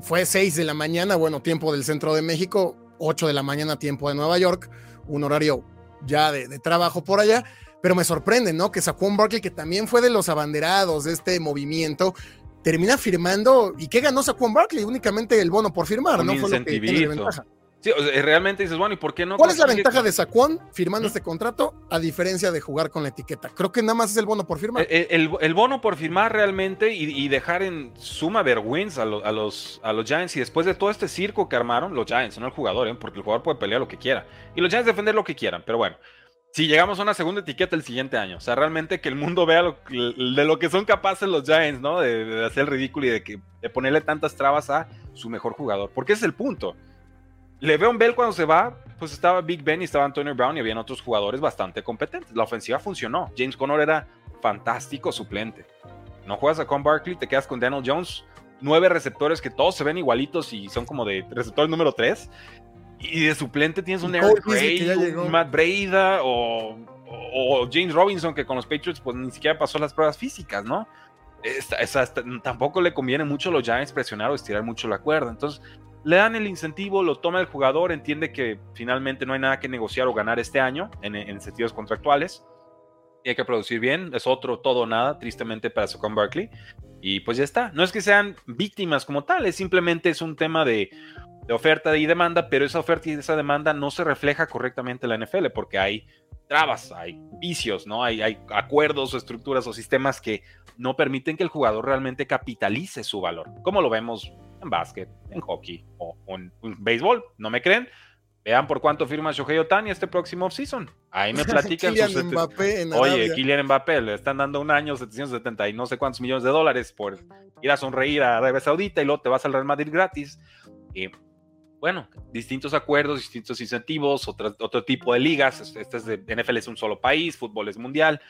S1: fue 6 de la mañana, bueno, tiempo del centro de México, 8 de la mañana, tiempo de Nueva York, un horario ya de, de trabajo por allá. Pero me sorprende, ¿no? Que Saquon Barkley, que también fue de los abanderados de este movimiento, termina firmando. ¿Y qué ganó Saquon Barkley? Únicamente el bono por firmar,
S2: Un
S1: ¿no? Fue lo que tiene de ventaja.
S2: Sí, o sea, realmente dices, bueno, ¿y por qué no?
S1: ¿Cuál es la ventaja de Saquon firmando este contrato a diferencia de jugar con la etiqueta? Creo que nada más es el bono por firmar.
S2: El, el, el bono por firmar realmente y, y, dejar en suma vergüenza a, lo, a, los, a los Giants y después de todo este circo que armaron, los Giants, no el jugador, ¿eh? porque el jugador puede pelear lo que quiera y los Giants defender lo que quieran, pero bueno. Si llegamos a una segunda etiqueta el siguiente año, o sea, realmente que el mundo vea lo, de lo que son capaces los Giants, ¿no? De, de hacer el ridículo y de, que, de ponerle tantas trabas a su mejor jugador, porque ese es el punto. Le'Veon Bell cuando se va, pues estaba Big Ben y estaba Antonio Brown y habían otros jugadores bastante competentes. La ofensiva funcionó. James Conner era fantástico suplente. No juegas a Con Barkley, te quedas con Daniel Jones. Nueve receptores que todos se ven igualitos y son como de receptores número tres. Y de suplente tienes un Eric Gray, un Matt Breida o, o, o, James Robinson que con los Patriots pues ni siquiera pasó las pruebas físicas, ¿no? Esta, esta, esta, tampoco le conviene mucho a los Giants presionar o estirar mucho la cuerda. Entonces, le dan el incentivo, lo toma el jugador, entiende que finalmente no hay nada que negociar o ganar este año en, en sentidos contractuales. Y hay que producir bien, es otro todo o nada, tristemente para Saquon Barkley. Y pues ya está. No es que sean víctimas como tal, es simplemente es un tema de, de oferta y demanda, pero esa oferta y esa demanda no se refleja correctamente en la NFL porque hay trabas, hay vicios, ¿no? Hay, hay acuerdos o estructuras o sistemas que no permiten que el jugador realmente capitalice su valor, como lo vemos en básquet, en hockey o, en, en, béisbol. ¿No me creen? Vean por cuánto firma Shohei Otani este próximo offseason. Ahí me platican
S1: sus Mbappé en
S2: Oye. Kylian Mbappé le están dando un año 770 y no sé cuántos millones de dólares por ir a sonreír a Arabia Saudita y luego te vas al Real Madrid gratis. Y bueno, distintos acuerdos, distintos incentivos, otro, otro tipo de ligas. Este es de NFL es un solo país, fútbol es mundial.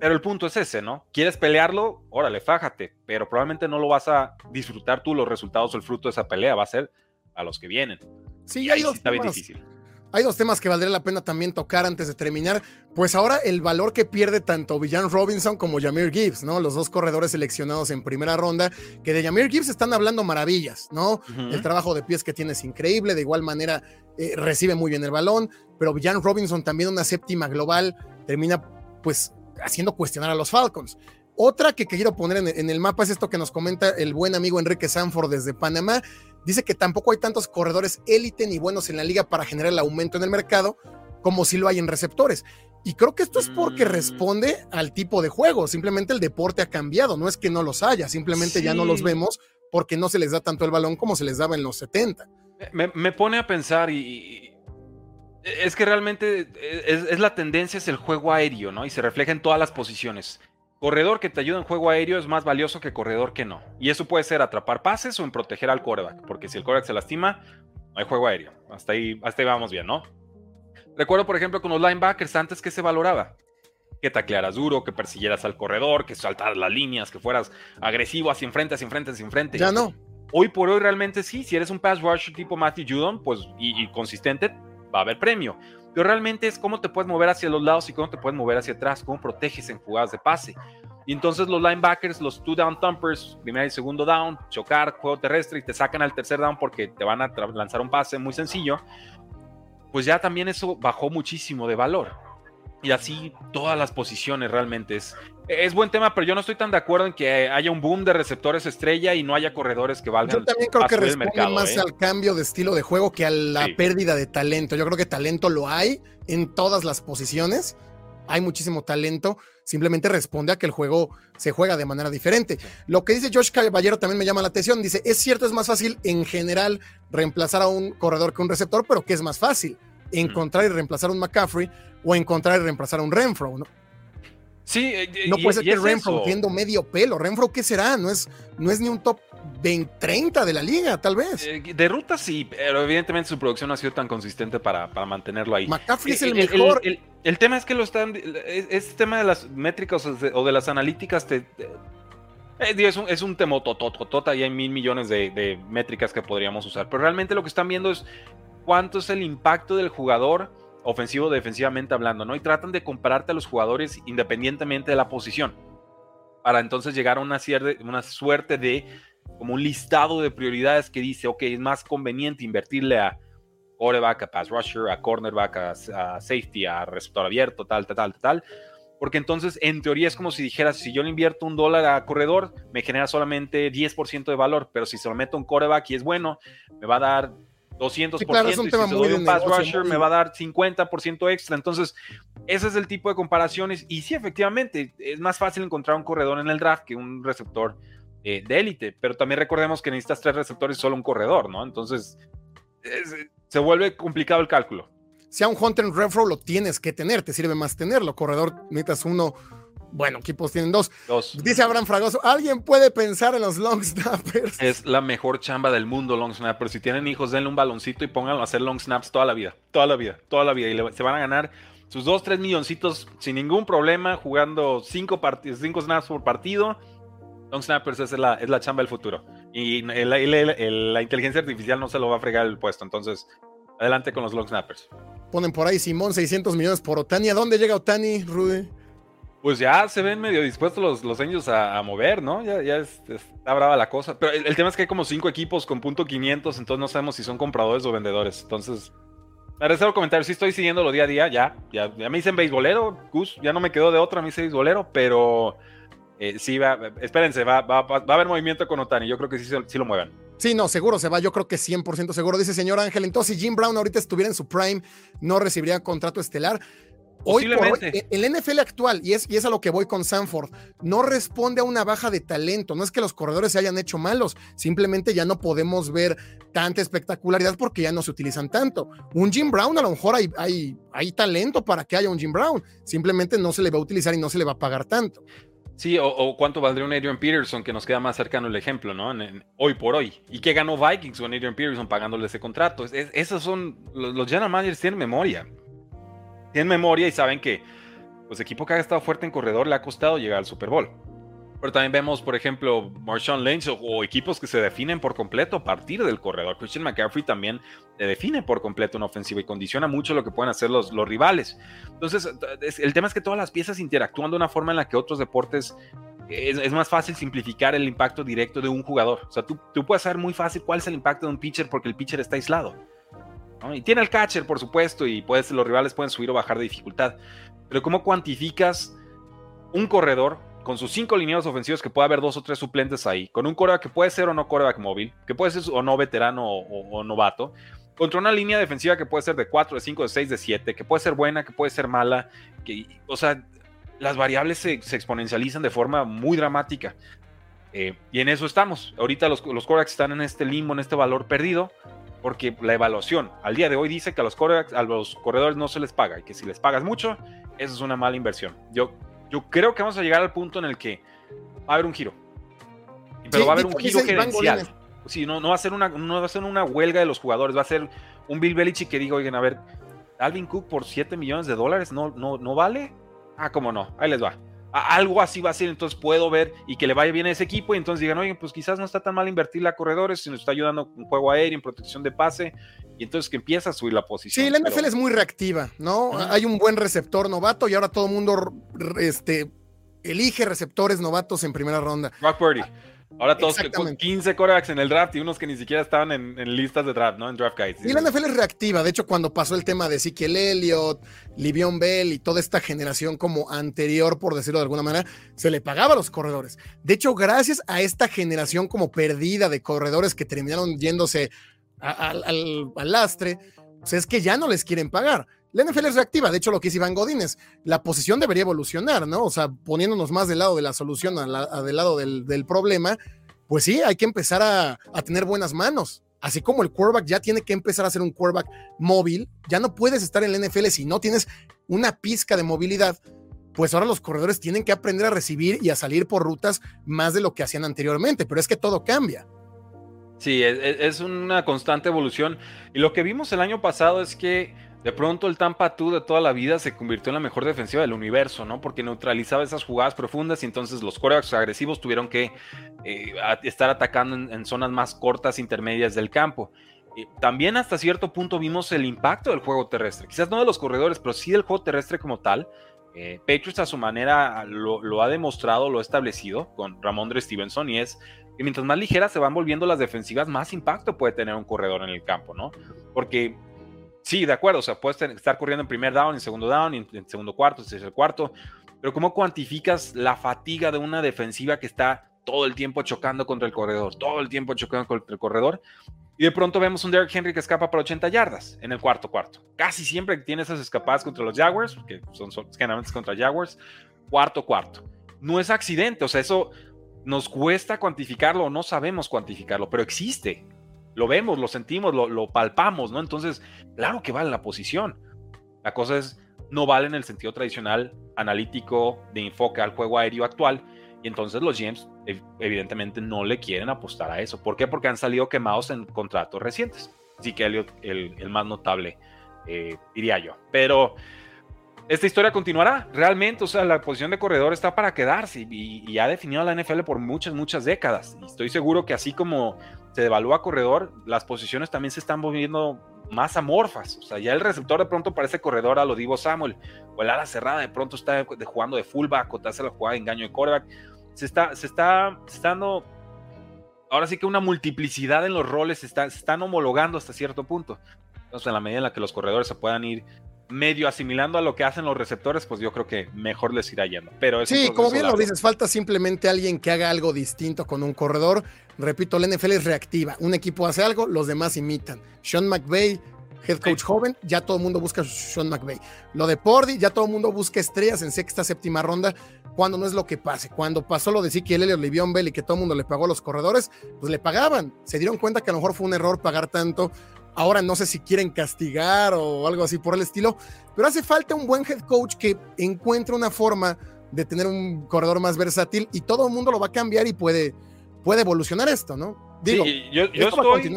S2: Pero el punto es ese, ¿no? ¿Quieres pelearlo? Órale, fájate. Pero probablemente no lo vas a disfrutar tú los resultados o el fruto de esa pelea. Va a ser a los que vienen.
S1: Sí, hay, dos
S2: sí está bien
S1: temas,
S2: difícil.
S1: hay dos temas que valdría la pena también tocar antes de terminar. Pues ahora el valor que pierde tanto Villan Robinson como Jameer Gibbs, ¿no? Los dos corredores seleccionados en primera ronda, que de Jameer Gibbs están hablando maravillas, ¿no? Uh -huh. El trabajo de pies que tiene es increíble, de igual manera eh, recibe muy bien el balón, pero Villan Robinson también una séptima global termina pues haciendo cuestionar a los Falcons. Otra que quiero poner en, en, el mapa es esto que nos comenta el buen amigo Enrique Sanford desde Panamá. Dice que tampoco hay tantos corredores élite ni buenos en la liga para generar el aumento en el mercado como si lo hay en receptores. Y creo que esto es porque mm. responde al tipo de juego. Simplemente el deporte ha cambiado. No es que no los haya, simplemente sí. ya no los vemos porque no se les da tanto el balón como se les daba en los 70.
S2: Me, me pone a pensar y, es que realmente es, es, la tendencia, es el juego aéreo, ¿no? Y se refleja en todas las posiciones. Corredor que te ayuda en juego aéreo es más valioso que corredor que no. Y eso puede ser atrapar pases o en proteger al coreback, porque si el coreback se lastima, no hay juego aéreo. Hasta ahí, hasta ahí vamos bien, ¿no? Recuerdo, por ejemplo, con los linebackers antes que se valoraba. Que taclearas duro, que persiguieras al corredor, que saltaras las líneas, que fueras agresivo hacia enfrente, hacia enfrente, hacia enfrente.
S1: Ya no.
S2: Hoy por hoy realmente sí, si eres un pass rusher tipo Matthew Judon, pues y, y consistente, va a haber premio. Pero realmente es cómo te puedes mover hacia los lados y cómo te puedes mover hacia atrás, cómo proteges en jugadas de pase. Y entonces los linebackers, los two down thumpers, primer y segundo down, chocar, juego terrestre y te sacan al tercer down porque te van a lanzar un pase muy sencillo, pues ya también eso bajó muchísimo de valor. Y así todas las posiciones realmente es, es buen tema, pero yo no estoy tan de acuerdo en que haya un boom de receptores estrella y no haya corredores que valgan.
S1: Yo también creo que responde mercado, más ¿eh? al cambio de estilo de juego que a la sí. pérdida de talento. Yo creo que talento lo hay en todas las posiciones, hay muchísimo talento, simplemente responde a que el juego se juega de manera diferente. Lo que dice Josh Caballero también me llama la atención, dice, es cierto, es más fácil en general reemplazar a un corredor que un receptor, pero ¿qué es más fácil? Encontrar y reemplazar a un McCaffrey o encontrar y reemplazar a un Renfro, ¿no?
S2: Sí,
S1: no puede ser que Renfro tiendo medio pelo. Renfro, ¿qué será? No es, no es ni un top 20, 30 de la liga, tal vez.
S2: Eh, de ruta sí, pero evidentemente su producción no ha sido tan consistente para, para mantenerlo ahí.
S1: McCaffrey es el, mejor.
S2: El, tema es que lo están. Este tema de las métricas o de, las analíticas te, eh, es, un, es un temotototota y hay mil millones de, de métricas que podríamos usar. Pero realmente lo que están viendo es cuánto es el impacto del jugador ofensivo defensivamente hablando, ¿no? Y tratan de compararte a los jugadores independientemente de la posición, para entonces llegar a una, una suerte de, como un listado de prioridades que dice, ok, es más conveniente invertirle a quarterback, a pass rusher, a cornerback, a, safety, a receptor abierto, tal, tal, tal, tal. Porque entonces, en teoría, es como si dijeras, si yo le invierto un dólar a corredor, me genera solamente 10% de valor, pero si se lo meto a un quarterback y es bueno, me va a dar 200%, y si doy un pass rusher me va a dar 50% extra. Entonces, ese es el tipo de comparaciones. Y sí, efectivamente, es más fácil encontrar un corredor en el draft que un receptor eh, de élite. Pero también recordemos que necesitas tres receptores y solo un corredor, ¿no? Entonces, se vuelve complicado el cálculo.
S1: Si a un Hunter Renfro lo tienes que tener, te sirve más tenerlo. Corredor, necesitas uno bueno, equipos tienen dos. Dice Abraham Fragoso, ¿alguien puede pensar en los long snappers?
S2: Es la mejor chamba del mundo, long snapper. Si tienen hijos, denle un baloncito y pónganlo a hacer long snaps toda la vida. Toda la vida, toda la vida. Y se van a ganar sus dos, tres milloncitos sin ningún problema, jugando cinco, cinco snaps por partido. Long snappers es la, es la chamba del futuro. Y la inteligencia artificial no se lo va a fregar el puesto. Entonces, adelante con los long snappers.
S1: Ponen por ahí Simón 600 millones por Otani. ¿A dónde llega Otani, Rudy?
S2: Pues ya se ven medio dispuestos los, los a, mover, ¿no? Ya, ya está brava la cosa. Pero el, tema es que hay como cinco equipos con punto 500, entonces no sabemos si son compradores o vendedores. Entonces, me el comentario, sí estoy siguiéndolo día a día, ya, ya, ya me dicen beisbolero, Gus, ya no me quedó de otra, me hice beisbolero, pero eh, sí, va, espérense, va, va, va, a haber movimiento con Otani, yo creo que sí, sí lo muevan.
S1: Sí, no, seguro se va, yo creo que 100% seguro, dice señor Ángel. Entonces, si Jim Brown ahorita estuviera en su prime, no recibiría contrato estelar. Hoy el NFL actual, y es, y es a lo que voy con Sanford, no responde a una baja de talento. No es que los corredores se hayan hecho malos, simplemente ya no podemos ver tanta espectacularidad porque ya no se utilizan tanto. Un Jim Brown, a lo mejor hay, hay, hay talento para que haya un Jim Brown, simplemente no se le va a utilizar y no se le va a pagar tanto.
S2: Sí, o, cuánto valdría un Adrian Peterson, que nos queda más cercano el ejemplo, ¿no? hoy por hoy. ¿Y qué ganó Vikings con Adrian Peterson pagándole ese contrato? esos son, los, los general managers tienen memoria tienen memoria y saben que pues equipo que ha estado fuerte en corredor le ha costado llegar al Super Bowl. Pero también vemos, por ejemplo, Marshawn Lynch o, equipos que se definen por completo a partir del corredor. Christian McCaffrey también define por completo una ofensiva y condiciona mucho lo que pueden hacer los, los rivales. Entonces, el tema es que todas las piezas interactúan de una forma en la que otros deportes es, más fácil simplificar el impacto directo de un jugador. O sea, tú, tú puedes saber muy fácil cuál es el impacto de un pitcher porque el pitcher está aislado. Y tiene el catcher, por supuesto, y puedes, los rivales pueden subir o bajar de dificultad. Pero ¿cómo cuantificas un corredor con sus cinco lineados ofensivos que puede haber dos o tres suplentes ahí, con un coreback que puede ser o no coreback móvil, que puede ser o no veterano o, novato, contra una línea defensiva que puede ser de 4, de 5, de 6, de 7, que puede ser buena, que puede ser mala, que, o sea, las variables se, exponencializan de forma muy dramática. Eh, y en eso estamos. Ahorita los, los corebacks están en este limbo, en este valor perdido, porque la evaluación al día de hoy dice que a los, a los corredores no se les paga y que si les pagas mucho, eso es una mala inversión. Yo, yo creo que vamos a llegar al punto en el que va a haber un giro. Pero va a haber un giro gerencial. Sí, no, no, va a ser una, no va a ser una huelga de los jugadores, va a ser un Bill Belichick que diga, oigan, a ver, Alvin Cook por 7 millones de dólares no, no, no vale. Ah, cómo no, ahí les va algo así va a ser, entonces puedo ver y que le vaya bien a ese equipo y entonces digan, oye, pues quizás no está tan mal invertirle a corredores, si nos está ayudando en juego aéreo, en protección de pase, y entonces que empieza a subir la posición.
S1: Sí, la NFL es muy reactiva, ¿no? Hay un buen receptor novato y ahora todo el mundo este, elige receptores novatos en primera ronda.
S2: Rock Purdy. Ahora todos con 15 corebacks en el draft y unos que ni siquiera estaban en, listas de draft, ¿no? En draft guides.
S1: Y la NFL es reactiva. De hecho, cuando pasó el tema de Ezekiel Elliott, Livion Bell y toda esta generación como anterior, por decirlo de alguna manera, se le pagaba a los corredores. De hecho, gracias a esta generación como perdida de corredores que terminaron yéndose al, al, lastre, pues es que ya no les quieren pagar la NFL es reactiva, de hecho lo que dice Iván Godínez, la posición debería evolucionar, ¿no? O sea, poniéndonos más del lado de la solución, a del lado del, problema, pues sí, hay que empezar a, a, tener buenas manos. Así como el quarterback ya tiene que empezar a ser un quarterback móvil, ya no puedes estar en la NFL si no tienes una pizca de movilidad, pues ahora los corredores tienen que aprender a recibir y a salir por rutas más de lo que hacían anteriormente, pero es que todo cambia.
S2: Sí, es, una constante evolución. Y lo que vimos el año pasado es que de pronto el Tampa 2 de toda la vida se convirtió en la mejor defensiva del universo, ¿no? Porque neutralizaba esas jugadas profundas y entonces los corebacks agresivos tuvieron que eh, estar atacando en, zonas más cortas, intermedias del campo. también hasta cierto punto vimos el impacto del juego terrestre, quizás no de los corredores, pero sí del juego terrestre como tal. Eh, Patriots a su manera lo, ha demostrado, lo ha establecido con Ramondre Stevenson y es que mientras más ligeras se van volviendo las defensivas, más impacto puede tener un corredor en el campo, ¿no? Porque Sí, de acuerdo, o sea, puedes estar corriendo en primer down, en segundo down, en, segundo cuarto, en tercer cuarto, pero ¿cómo cuantificas la fatiga de una defensiva que está todo el tiempo chocando contra el corredor, todo el tiempo chocando contra el corredor? Y de pronto vemos un Derrick Henry que escapa para 80 yardas en el cuarto cuarto. Casi siempre tiene esas escapadas contra los Jaguars, que son, son generalmente contra Jaguars, cuarto cuarto. No es accidente, o sea, eso nos cuesta cuantificarlo no sabemos cuantificarlo, pero existe lo vemos, lo sentimos, lo, palpamos, ¿no? Entonces, claro que vale la posición. La cosa es, no vale en el sentido tradicional analítico de enfoque al juego aéreo actual. Y entonces los GMs evidentemente no le quieren apostar a eso. ¿Por qué? Porque han salido quemados en contratos recientes. Así que Elliot, el, más notable, eh, diría yo. Pero esta historia continuará. Realmente, o sea, la posición de corredor está para quedarse y, ha definido a la NFL por muchas, muchas décadas. Y estoy seguro que así como se devalúa corredor, las posiciones también se están volviendo más amorfas. O sea, ya el receptor de pronto parece corredor a lo Divo Samuel, o el ala cerrada de pronto está jugando de fullback o te hace la jugada de engaño de quarterback. Se está, se está, dando, ahora sí que una multiplicidad en los roles se, está, se están homologando hasta cierto punto. Entonces, en la medida en la que los corredores se puedan ir medio asimilando a lo que hacen los receptores, pues yo creo que mejor les irá yendo. Pero
S1: sí, como bien lo dices, falta simplemente alguien que haga algo distinto con un corredor. Repito, la NFL es reactiva. Un equipo hace algo, los demás imitan. Sean McVay, head coach joven, ya todo el mundo busca a Sean McVay. Lo de Pordy, ya todo el mundo busca estrellas en sexta, séptima ronda, cuando no es lo que pase. Cuando pasó lo de Ezekiel Elliott, Livion Bell y que todo el mundo le pagó a los corredores, pues le pagaban. Se dieron cuenta que a lo mejor fue un error pagar tanto Ahora no sé si quieren castigar o algo así por el estilo, pero hace falta un buen head coach que encuentre una forma de tener un corredor más versátil y todo el mundo lo va a cambiar y puede, puede evolucionar esto, ¿no?
S2: Digo, yo, estoy,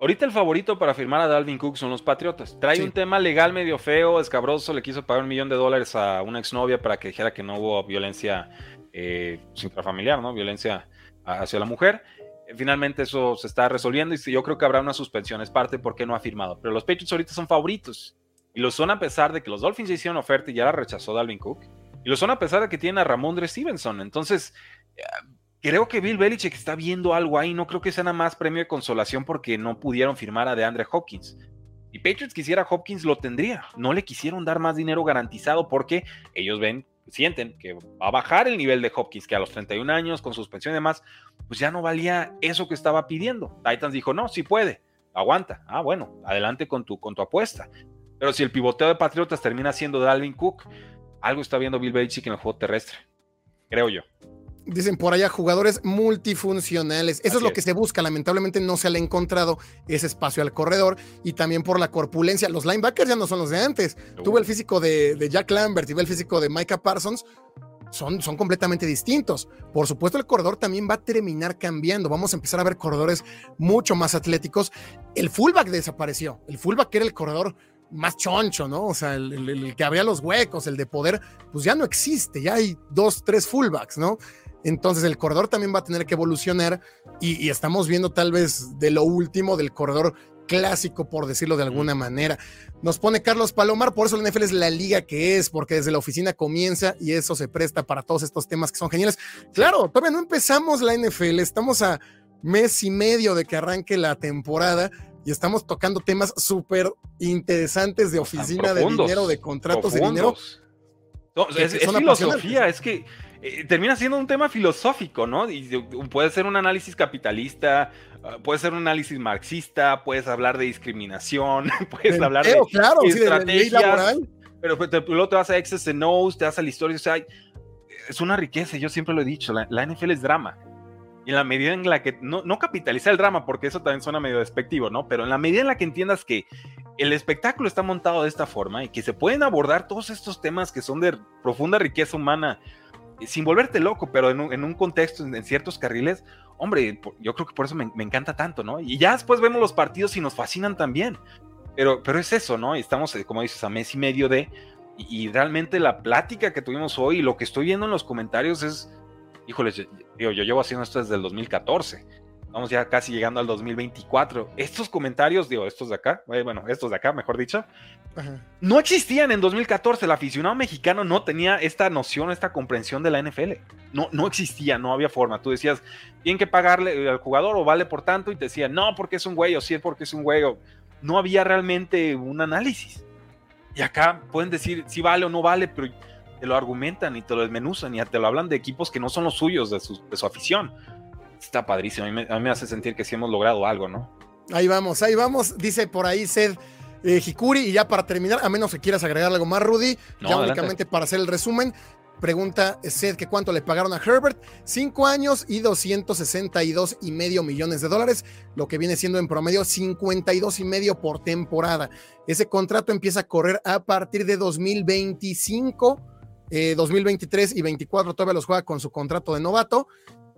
S2: Ahorita el favorito para firmar a Dalvin Cook son los Patriotas. Trae un tema legal medio feo, escabroso, le quiso pagar un millón de dólares a una exnovia para que dijera que no hubo violencia eh, intrafamiliar, ¿no? Violencia hacia la mujer. Finalmente eso se está resolviendo y yo creo que habrá una suspensión, es parte por qué no ha firmado. Pero los Patriots ahorita son favoritos y lo son a pesar de que los Dolphins hicieron oferta y ya la rechazó Dalvin Cook. Y lo son a pesar de que tienen a Ramondre Stevenson. Entonces, eh, creo que Bill Belichick está viendo algo ahí. No creo que sea nada más premio de consolación porque no pudieron firmar a DeAndre Hopkins. Y Patriots quisiera Hopkins, lo tendría. No le quisieron dar más dinero garantizado porque ellos ven sienten que va a bajar el nivel de Hopkins, que a los 31 años, con suspensión y demás, pues ya no valía eso que estaba pidiendo. Titans dijo, no, sí puede, aguanta. Ah, bueno, adelante con tu, con tu apuesta. Pero si el pivoteo de Patriotas termina siendo Dalvin Cook, algo está viendo Bill Belichick en el juego terrestre, creo yo
S1: dicen por allá, jugadores multifuncionales. Eso es lo que se busca. Lamentablemente no se le ha encontrado ese espacio al corredor y también por la corpulencia. Los linebackers ya no son los de antes. Tuve el físico de, Jack Lambert y ve el físico de Micah Parsons. Son, son, completamente distintos. Por supuesto, el corredor también va a terminar cambiando. Vamos a empezar a ver corredores mucho más atléticos. El fullback desapareció. El fullback era el corredor más choncho, ¿no? O sea, el, el, que abría los huecos, el de poder, pues ya no existe. Ya hay dos, tres fullbacks, ¿no? Entonces el corredor también va a tener que evolucionar y, estamos viendo tal vez de lo último del corredor clásico, por decirlo de alguna manera. Nos pone Carlos Palomar, por eso la NFL es la liga que es, porque desde la oficina comienza y eso se presta para todos estos temas que son geniales. Claro, todavía no empezamos la NFL, estamos a mes y medio de que arranque la temporada y estamos tocando temas súper interesantes de oficina, de dinero, de contratos, de dinero.
S2: es, filosofía, es que eh, termina siendo un tema filosófico, ¿no? Y puede ser un análisis capitalista, ah, puede ser un análisis marxista, puedes hablar de discriminación, puedes hablar de
S1: claro, estrategias,
S2: pero pues, luego te vas a X's and O's, te vas a la historia, o sea, es una riqueza, yo siempre lo he dicho, la, NFL es drama. Y en la medida en la que, no, no capitaliza el drama, porque eso también suena medio despectivo, ¿no? Pero en la medida en la que entiendas que el espectáculo está montado de esta forma y que se pueden abordar todos estos temas que son de profunda riqueza humana, sin volverte loco, pero en un, contexto, en, ciertos carriles, hombre, yo creo que por eso me, encanta tanto, ¿no? Y ya después vemos los partidos y nos fascinan también. Pero, pero es eso, ¿no? Y estamos, eh, como dices, a mes y medio de... Y, realmente la plática que tuvimos hoy y lo que estoy viendo en los comentarios es... Híjoles, yo, yo llevo haciendo esto desde el 2014 Vamos ya casi llegando al 2024. Estos comentarios, digo, estos de acá, eh, bueno, estos de acá, mejor dicho, no existían en 2014. El aficionado mexicano no tenía esta noción, esta comprensión de la NFL. No, no existía, no había forma. Tú decías, tienen que pagarle al jugador o vale por tanto, y te decían, no, porque es un güey, o sí es porque es un güey. No había realmente un análisis. Y acá pueden decir si vale o no vale, pero te lo argumentan y te lo desmenuzan y te lo hablan de equipos que no son los suyos, de su, de su afición está padrísimo. A mí, me, hace sentir que sí hemos logrado algo, ¿no?
S1: Ahí vamos, ahí vamos. Dice por ahí Sed eh, Hikuri. Y ya para terminar, a menos que quieras agregar algo más, Rudy, ya únicamente para hacer el resumen. Pregunta Seth que cuánto le pagaron a Herbert. Cinco años y 262 y medio millones de dólares, lo que viene siendo en promedio 52 y medio por temporada. Ese contrato empieza a correr a partir de 2025. 2023 eh, y 24 todavía los juega con su contrato de novato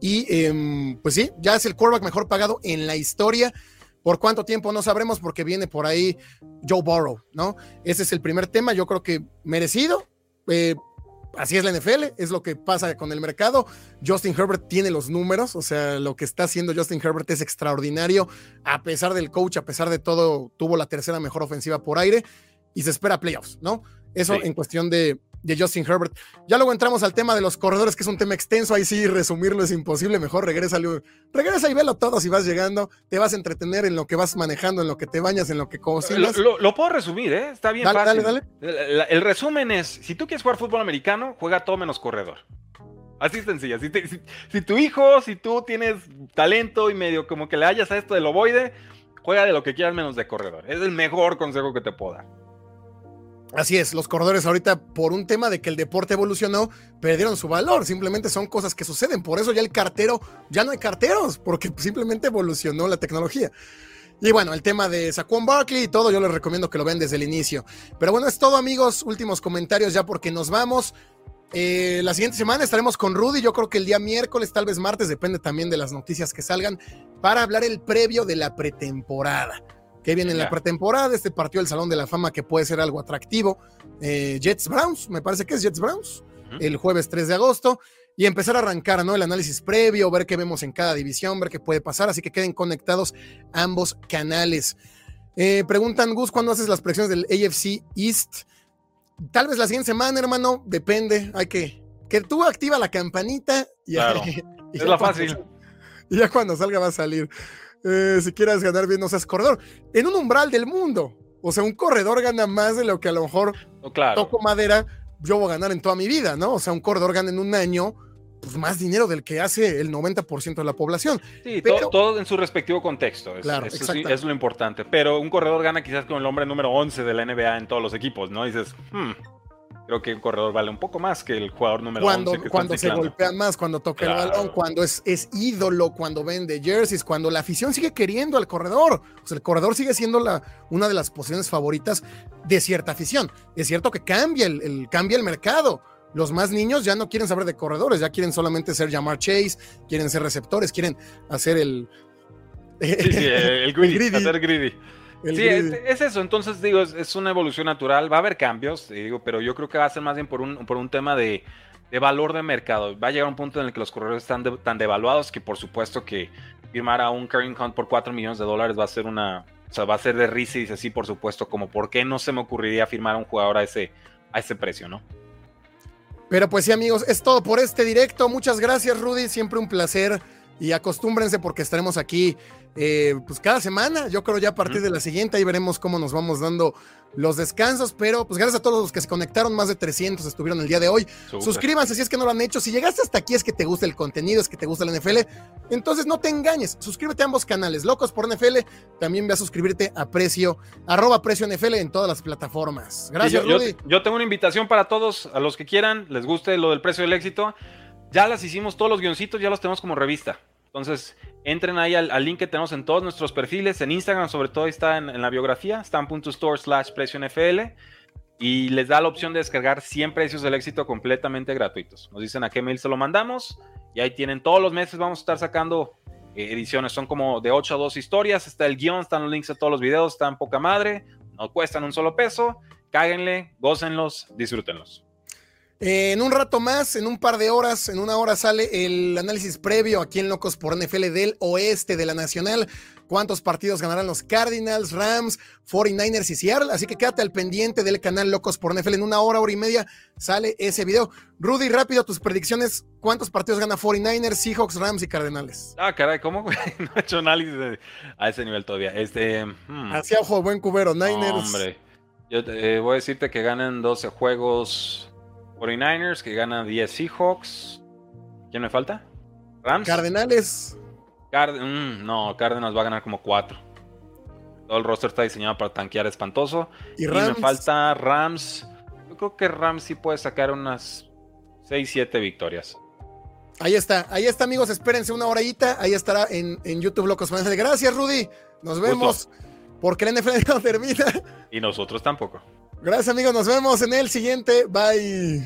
S1: y em, pues sí, ya es el quarterback mejor pagado en la historia. ¿Por cuánto tiempo? No sabremos porque viene por ahí Joe Burrow, ¿no? Ese es el primer tema, yo creo que merecido. Eh, así es la NFL, es lo que pasa con el mercado. Justin Herbert tiene los números, o sea, lo que está haciendo Justin Herbert es extraordinario. A pesar del coach, a pesar de todo, tuvo la tercera mejor ofensiva por aire y se espera playoffs, ¿no? Eso en cuestión de, de Justin Herbert. Ya luego entramos al tema de los corredores, que es un tema extenso, ahí sí resumirlo es imposible, mejor regresa, regresa y velo todo si vas llegando, te vas a entretener en lo que vas manejando, en lo que te bañas, en lo que cocinas.
S2: Lo, puedo resumir, ¿eh? está bien fácil. Dale, dale. El, resumen es, si tú quieres jugar fútbol americano, juega todo menos corredor. Así sencilla. Si, si, tu hijo, si tú tienes talento y medio como que le hayas a esto del ovoide, juega de lo que quieras menos de corredor. Es el mejor consejo que te puedo dar.
S1: Así es, los corredores ahorita por un tema de que el deporte evolucionó, perdieron su valor, simplemente son cosas que suceden, por eso ya el cartero, ya no hay carteros, porque simplemente evolucionó la tecnología. Y bueno, el tema de Saquon Barkley y todo, yo les recomiendo que lo vean desde el inicio. Pero bueno, es todo amigos, últimos comentarios ya porque nos vamos. Eh, la siguiente semana estaremos con Rudy, yo creo que el día miércoles, tal vez martes, depende también de las noticias que salgan, para hablar el previo de la pretemporada que viene en la pretemporada, este partido del Salón de la Fama que puede ser algo atractivo. Eh, Jets Browns, me parece que es Jets Browns, el jueves 3 de agosto, y empezar a arrancar ¿no? el análisis previo, ver qué vemos en cada división, ver qué puede pasar, así que queden conectados ambos canales. Eh, preguntan, Gus, ¿cuándo haces las predicciones del AFC East? Tal vez la siguiente semana, hermano, depende, hay que... Que tú activa la campanita y,
S2: es la fácil.
S1: Y ya cuando salga va a salir. Eh, si quieres ganar bien, no seas corredor. En un umbral del mundo. O sea, un corredor gana más de lo que a lo mejor toco madera, yo voy a ganar en toda mi vida, ¿no? O sea, un corredor gana en un año pues, más dinero del que hace el 90% de la población.
S2: Sí, todo, en su respectivo contexto. Es, claro, es, lo importante. Pero un corredor gana quizás con el hombre número 11 de la NBA en todos los equipos, ¿no? Y dices, hmm, creo que un corredor vale un poco más que el jugador número
S1: cuando, Cuando se golpean más, cuando toca el balón, cuando es, es ídolo, cuando vende jerseys, cuando la afición sigue queriendo al corredor. O sea, el corredor sigue siendo la, una de las posiciones favoritas de cierta afición. Es cierto que cambia el, cambia el mercado. Los más niños ya no quieren saber de corredores, ya quieren solamente ser llamar chase, quieren ser receptores, quieren hacer el...
S2: Sí, sí, el greedy, hacer greedy sí, es, eso. Entonces, digo, es, una evolución natural. Va a haber cambios, digo, pero yo creo que va a ser más bien por un, por un tema de, valor de mercado. Va a llegar un punto en el que los corredores están tan devaluados que, por supuesto, que firmar a un Karen Hunt por 4 millones de dólares va a ser una. O sea, va a ser de risa y dice sí, por supuesto, como por qué no se me ocurriría firmar a un jugador a ese, a ese precio, ¿no?
S1: Pero pues sí, amigos, es todo por este directo. Muchas gracias, Rudy. Siempre un placer y acostúmbrense porque estaremos aquí eh, pues cada semana. Yo creo ya a partir de la siguiente, ahí veremos cómo nos vamos dando los descansos, pero pues gracias a todos los que se conectaron, más de 300 estuvieron el día de hoy. Suscríbanse si es que no lo han hecho. Si llegaste hasta aquí es que te gusta el contenido, es que te gusta la NFL, entonces no te engañes. Suscríbete a ambos canales, Locos por NFL, también ve a suscribirte a precio, arroba precio NFL en todas las plataformas. Gracias,
S2: yo, yo tengo una invitación para todos, a los que quieran, les guste lo del precio del éxito. Ya las hicimos, todos los guioncitos ya los tenemos como revista. Entonces, entren ahí al, link que tenemos en todos nuestros perfiles, en Instagram sobre todo está en, la biografía, stan.store slash precio NFL, y les da la opción de descargar 100 precios del éxito completamente gratuitos. Nos dicen a qué mail se lo mandamos, y ahí tienen todos los meses, vamos a estar sacando eh, ediciones, son como de 8 a 2 historias, está el guion, están los links a todos los videos, están poca madre, no cuestan un solo peso, cáguenle, gócenlos, disfrútenlos
S1: en un rato más, en un par de horas, en una hora sale el análisis previo aquí en Locos por NFL del oeste de la Nacional. ¿Cuántos partidos ganarán los Cardinals, Rams, 49ers y Seattle? Así que quédate al pendiente del canal Locos por NFL. En una hora, hora y media sale ese video. Rudy, rápido, tus predicciones. ¿Cuántos partidos gana 49ers, Seahawks, Rams y Cardenales?
S2: Ah, caray, ¿cómo? no he hecho análisis a ese nivel todavía. Este,
S1: hmm. Hacia ojo, buen cubero, Niners.
S2: hombre, yo eh, voy a decirte que ganan 12 juegos 49ers que gana 10 Seahawks. ¿Quién me falta?
S1: Rams. Cardenales.
S2: Mm, no, Cárdenas va a ganar como 4. Todo el roster está diseñado para tanquear espantoso. Y, me falta Rams. Yo creo que Rams sí puede sacar unas 6, 7 victorias.
S1: Ahí está, ahí está, amigos. Espérense una horita. Ahí estará en, YouTube Locos Gracias, Rudy. Nos vemos. Porque la NFL no termina.
S2: Y nosotros tampoco.
S1: Gracias amigos, nos vemos en el siguiente. Bye.